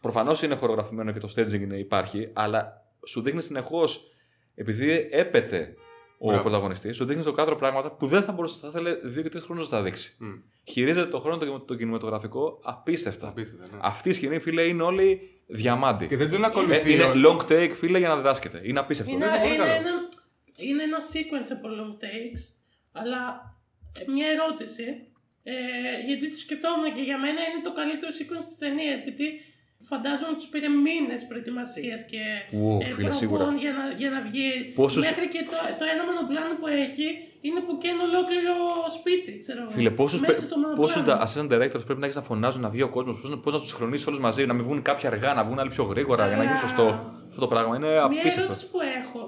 Προφανώς είναι χορογραφημένο και το staging είναι, υπάρχει, αλλά σου δείχνει συνεχώς, επειδή έπεται ο Μπράβο. πρωταγωνιστής, σου δείχνει στο κάδρο πράγματα που δεν θα μπορούσε, θα ήθελε δύο και τρεις χρόνους να τα δείξει. Μμ. Χειρίζεται το χρόνο το, το κινηματογραφικό απίστευτα. Απίστευτα, ναι. Αυτή η σκηνή, φίλε, είναι όλη διαμάντη. Και δεν τον Ε, ακολουθεί. είναι ο- long take, φίλε, για να διδάσκεται. Είναι απίστευτο. Είναι, είναι πολύ είναι, καλό. ένα, είναι ένα sequence από long takes, αλλά ε, μια ερώτηση. Ε, γιατί το σκεφτόμουν και για μένα είναι το καλύτερο sequence της ταινίας. Γιατί Φαντάζομαι τους πήρε μήνες προετοιμασίας και Ου, ε, φίλε, προβών σίγουρα. για να, για να βγει. Πόσους- Μέχρι και το, το ένα μονοπλάνο που έχει είναι που καίνει ολόκληρο σπίτι, ξέρω εγώ. Φίλε, πόσους, Μέσα στο μονοπλάνο. πόσους τα assistant directors πρέπει να έχεις να φωνάζουν να βγει ο κόσμος, πώς να τους χρονίσεις όλους μαζί, να μην βγουν κάποιοι αργά, να βγουν άλλοι πιο γρήγορα για να γίνει Αλλά- σωστό. Αυτό το πράγμα είναι Μια απίστευτο. ερώτηση που έχω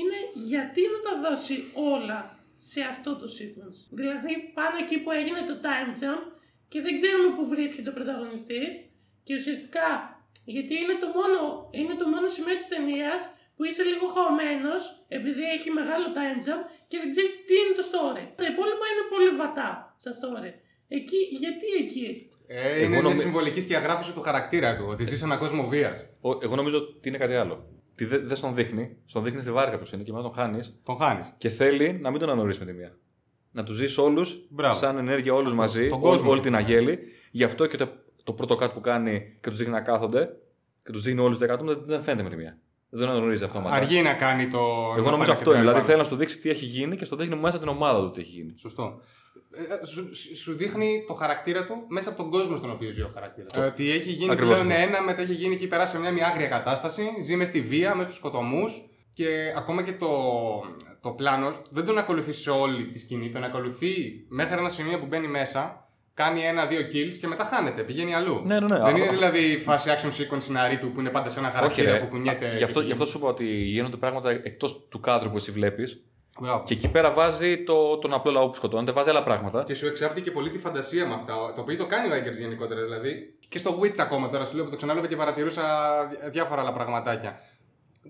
είναι γιατί να τα δώσει όλα σε αυτό το sequence; Δηλαδή πάνω εκεί που έγινε το time jump και δεν ξέρουμε που βρίσκεται ο πρωταγωνιστής και ουσιαστικά γιατί είναι το μόνο, είναι το μόνο σημείο της ταινίας που είσαι λίγο χαωμένος επειδή έχει μεγάλο time jump και δεν ξέρεις τι είναι το story. Τα υπόλοιπα είναι πολύ βατά στα story. Εκεί, γιατί εκεί; Ε, Εγώ είναι μια νομι- συμβολική σκιαγράφηση του χαρακτήρα του. Ότι ζεις σε έναν κόσμο βίας. Ο- Εγώ νομίζω ότι είναι κάτι άλλο. Τι δεν δεν στον δείχνει, στον δείχνει στη βάρκα ποιο είναι και μετά τον χάνεις Τον χάνεις. και θέλει να μην τον ανορίσει με τη μία. Να τους ζήσει όλους Μπράβο. σαν ενέργεια όλους μαζί, τον όλη, κόσμο. όλη την αγέλη. Γι' αυτό και το, το πρώτο κάτι που κάνει και τους δείχνει να κάθονται και τους δείχνει όλους του δεκατόμου δεν, δεν φαίνεται με τη μία. Δεν τον ανορίζει αυτόματα. Αργεί να κάνει το. Εγώ νομίζω αυτό είναι. Δηλαδή θέλει να σου δείξει τι έχει γίνει και στο δείχνει μέσα την ομάδα του τι έχει γίνει. Σωστό. Ε, σου, σου δείχνει το χαρακτήρα του μέσα από τον κόσμο στον οποίο ζει ο χαρακτήρας. του. Ότι έχει γίνει Ακριβώς πλέον αυτό. ένα, μετά έχει γίνει έχει περάσει σε μια, μια άγρια κατάσταση, ζει μες στη βία, μέσα στους σκοτωμούς και ακόμα και το, το πλάνο δεν τον ακολουθεί σε όλη τη σκηνή. Τον ακολουθεί μέχρι ένα σημείο που μπαίνει μέσα, κάνει ένα-δύο kills και μετά χάνεται, πηγαίνει αλλού. Ναι, ναι, ναι. Δεν Αυτό- είναι δηλαδή φάση action sequence Naruto που είναι πάντα σε ένα Όχι, χαρακτήρα ρε. που κουνιέται. Γι' αυτό, και γι' αυτό σου είπα ότι γίνονται πράγματα εκτός του κάδρου που εσύ βλέπεις. Μπράβο. Και εκεί πέρα βάζει το, τον απλό λαό που σκοτώνεται, βάζει άλλα πράγματα. Και σου εξάπτει και πολύ τη φαντασία με αυτά. Το οποίο το κάνει ο Eggers γενικότερα δηλαδή. Και στο Witch ακόμα τώρα σου λέω που το ξαναλέω και παρατηρούσα δι- διάφορα άλλα πραγματάκια.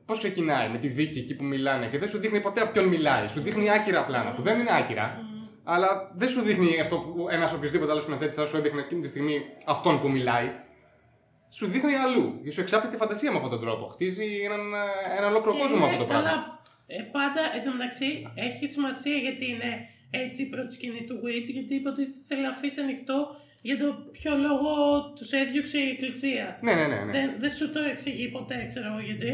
Πώς ξεκινάει με τη δίκη εκεί που μιλάνε και δεν σου δείχνει ποτέ από ποιον μιλάει. Σου δείχνει άκυρα πλάνα που δεν είναι άκυρα. Αλλά δεν σου δείχνει αυτό που ένας οποιοδήποτε άλλος σκηνοθέτη θα σου έδειχνε εκείνη τη στιγμή αυτόν που μιλάει. Σου δείχνει αλλού. Και σου εξάπτει τη φαντασία με αυτόν τον τρόπο. Χτίζει έναν, ε, ένα ολόκληρο Και κόσμο με είναι αυτό το πράγμα. καλά, ε, πάντα εντωμεταξύ έχει σημασία γιατί είναι έτσι η πρώτη σκηνή του Witch, γιατί είπε ότι θέλει να αφήσει ανοιχτό για το ποιο λόγο τους έδιωξε η Εκκλησία. Ναι, ναι, ναι. ναι. Δεν, δεν σου το εξηγεί ποτέ, ξέρω εγώ γιατί.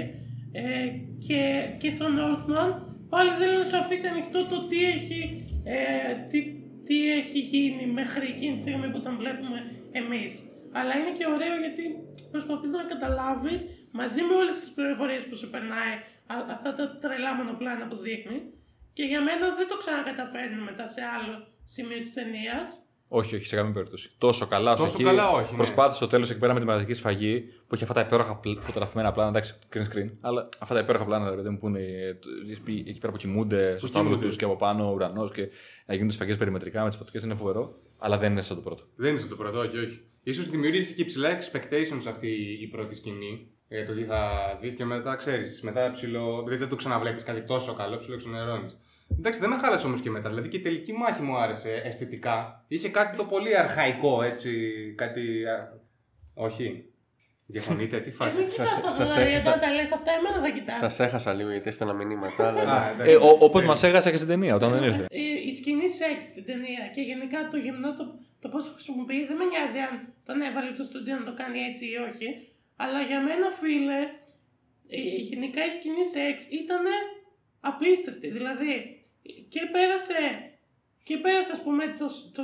Ε, και, και στο Northman πάλι θέλει να σου αφήσει ανοιχτό το τι έχει, ε, τι, τι έχει γίνει μέχρι εκείνη τη στιγμή που τον βλέπουμε εμείς. Αλλά είναι και ωραίο γιατί προσπαθείς να καταλάβεις μαζί με όλες τις πληροφορίες που σου περνάει α- αυτά τα τρελά μονοπλάνα που δείχνει και για μένα δεν το ξανακαταφέρνει μετά σε άλλο σημείο της ταινίας. Όχι, όχι, σε καμία περίπτωση. Τόσο καλά όσο Τόσο εκεί. καλά όχι, ναι. Προσπάθησε στο τέλος εκεί πέρα με τη μαζική σφαγή που έχει αυτά τα υπέροχα πλ- φωτογραφημένα πλάνα. Εντάξει, green screen. Αλλά αυτά τα υπέροχα πλάνα, ρε παιδί μου, που είναι ε, το- εκεί πέρα που κοιμούνται στο στάβλο κοιμούνται. τους και από πάνω ο ουρανός και να γίνονται σφαγές περιμετρικά με τις φωτιέ είναι φοβερό. Αλλά δεν είναι σαν το πρώτο. Δεν είναι σαν το πρώτο, όχι, όχι. Ίσως δημιούργησε και υψηλά expectations αυτή η πρώτη σκηνή. Για το τι θα δεις και μετά ξέρεις. Μετά ψηλό. Δηλαδή δεν το ξαναβλέπεις κάτι τόσο καλό, ψηλό ξενερώνει. Εντάξει, δεν με χάλασε όμως και μετά. Δηλαδή και η τελική μάχη μου άρεσε αισθητικά. Είχε κάτι το πολύ αρχαϊκό έτσι. Κάτι. α, Όχι. Διαφωνείτε, τι Ε, φάση. μην κοιτάς τα σας- δολάρια σας- όταν τα λες αυτά, εμένα θα κοιτάς. Σας έχασα λίγο γιατί έστελνα μηνύματα. αλλά ναι. Α, εντάξει. Ε, Όπως μας έγραψε και στην ταινία όταν δεν ήρθε. η, η σκηνή σεξ στην ταινία και γενικά το γυμνό το, το πώς το χρησιμοποιεί δεν με νοιάζει αν τον έβαλε το στούντιο να το κάνει έτσι ή όχι. Αλλά για μένα, φίλε, ε, γενικά η σκηνή σεξ ήταν απίστευτη. Δηλαδή, και πέρασε, και πέρασε ας πούμε το, το,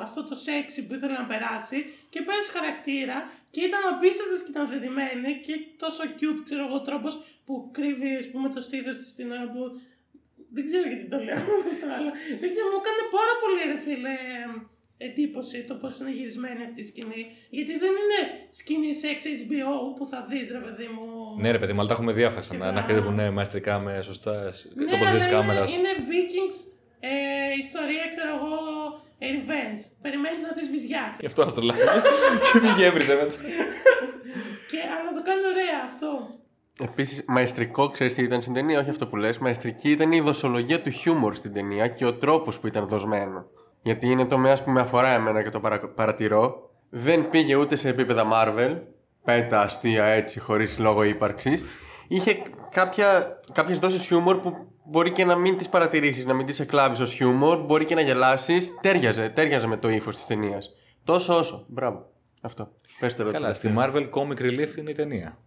αυτό το σεξι που ήθελε να περάσει και πέρασε χαρακτήρα και ήταν απίστευτος σκηνοθετημένη και τόσο cute, ξέρω εγώ, τρόπος που κρύβει ας πούμε το στήθος της την ώρα που δεν ξέρω γιατί το λέω αυτό, αλλά δεν ξέρω, μου έκανε πάρα πολύ ρε φίλε εντύπωση το πώς είναι γυρισμένη αυτή η σκηνή. Γιατί δεν είναι σκηνή sex HBO που θα δεις ρε παιδί μου. Ναι, ρε παιδί, μου, αλλά τα έχουμε δει αυτά να, να Σιγά. κρύβουν μαεστρικά με σωστά Ναι, τοποθετήσεις αλλά κάμερας. είναι, είναι Vikings ε, ιστορία, ξέρω εγώ, ε, revenge. Περιμένεις να δεις βυζιά, ξέρω. Γι' αυτό αυτό λέω. Και πήγε έβριζε μετά. Και, αλλά το κάνει ωραία αυτό. Επίσης, μαεστρικό, ξέρεις τι ήταν στην ταινία, όχι αυτό που λες. Μαεστρική ήταν η δοσολογία του χιούμορ στην ταινία και ο τρόπος που ήταν δοσμένο. Γιατί είναι τομέα που με αφορά εμένα και το παρα- παρατηρώ. Δεν πήγε ούτε σε επίπεδα Marvel, πέτα αστεία έτσι, χωρίς λόγο ύπαρξης. Είχε κάποια, κάποιες δόσεις χιούμορ που μπορεί και να μην τις παρατηρήσεις, να μην τις εκλάβεις ως χιούμορ, μπορεί και να γελάσεις. Τέριαζε, τέριαζε με το ύφος της ταινίας. Τόσο όσο. Μπράβο. Αυτό. Πες το Καλά, στη Marvel Comic Relief είναι η ταινία.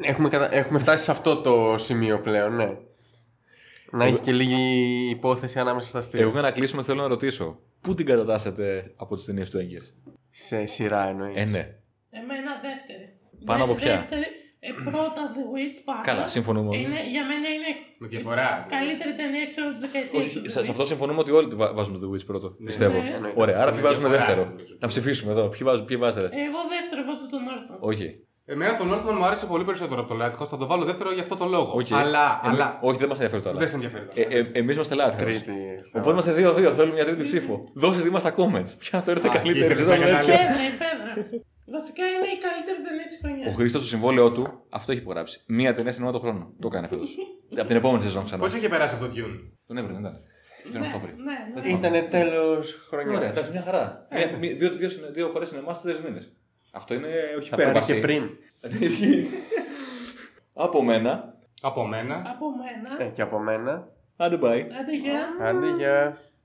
Έχουμε, κατα... Έχουμε φτάσει σε αυτό το σημείο πλέον, ναι. Να έχει και λίγη υπόθεση ανάμεσα στα αστεία. Εγώ για να κλείσουμε θέλω να ρωτήσω. Πού την κατατάσσετε από τις ταινίες του Έγκερ. Σε σειρά εννοείς. Ε, ναι. Εμένα δεύτερη. Πάνω από Δε- ποια; Δεύτερη, ε, πρώτα The Witch πάντα. Καλά, συμφωνούμε όλοι. Είναι, για μένα είναι Με διαφορά. καλύτερη ταινία ξέρω τη δεκαετία Όχι, σε, σε αυτό συμφωνούμε ότι όλοι τη βα- βάζουμε το The Witch πρώτο. Πιστεύω. Ναι. Εννοείται. Ωραία, άρα Με ποιοι βάζουμε διαφορά, δεύτερο; νομίζω. Να ψηφίσουμε εδώ. Ποιοι βάζουν, ποιοι βάζετε; Δεύτερο. Εγώ δεύτερο βάζω τον Northman. Όχι. Εμένα το Northman μου άρεσε πολύ περισσότερο από το Lighthouse. Θα το βάλω δεύτερο για αυτό το λόγο. όχι. Αλλά, Εμεί- αλλά. Όχι, δεν μας ενδιαφέρει τώρα. Δεν σε ενδιαφέρει. Ε, ε, Εμείς είμαστε Lighthouse. Τρίτη. Οπότε είμαστε 2-2. Θέλουμε μια τρίτη ψήφο. Δώστε μας στα comments. Ποια θεωρείτε Α, καλύτερη. εκεί Δεν ήθελα λέτε να Η ποια. Φέδρα, η Φέδρα. Βασικά είναι η καλύτερη ταινία της χρονιάς. Ο Χρήστος στο συμβόλαιό του αυτό έχει υπογράψει. Μία ταινία σινεμά το χρόνο. Το έκανε φέτο. από την επόμενη σεζόν ξανά. Πώς είχε περάσει από το Dune. Τον έβρε, δεν ήταν. Δεν Ναι, έχω το βρει. ναι, ναι. Ήτανε τέλος Ωραία, χρονιά. εντάξει, μια χαρά. Μια- μία- Δύο, δύο, δύο, δύο φορές σινεμά σε τρεις μήνες. Αυτό είναι όχι Θα πάρει υπέρβαση. και πριν. Ισχύει. Από μένα. Από μένα. Από μένα. Ε, και από μένα. Άντε bye. Άντε γεια. Άντε, γεια.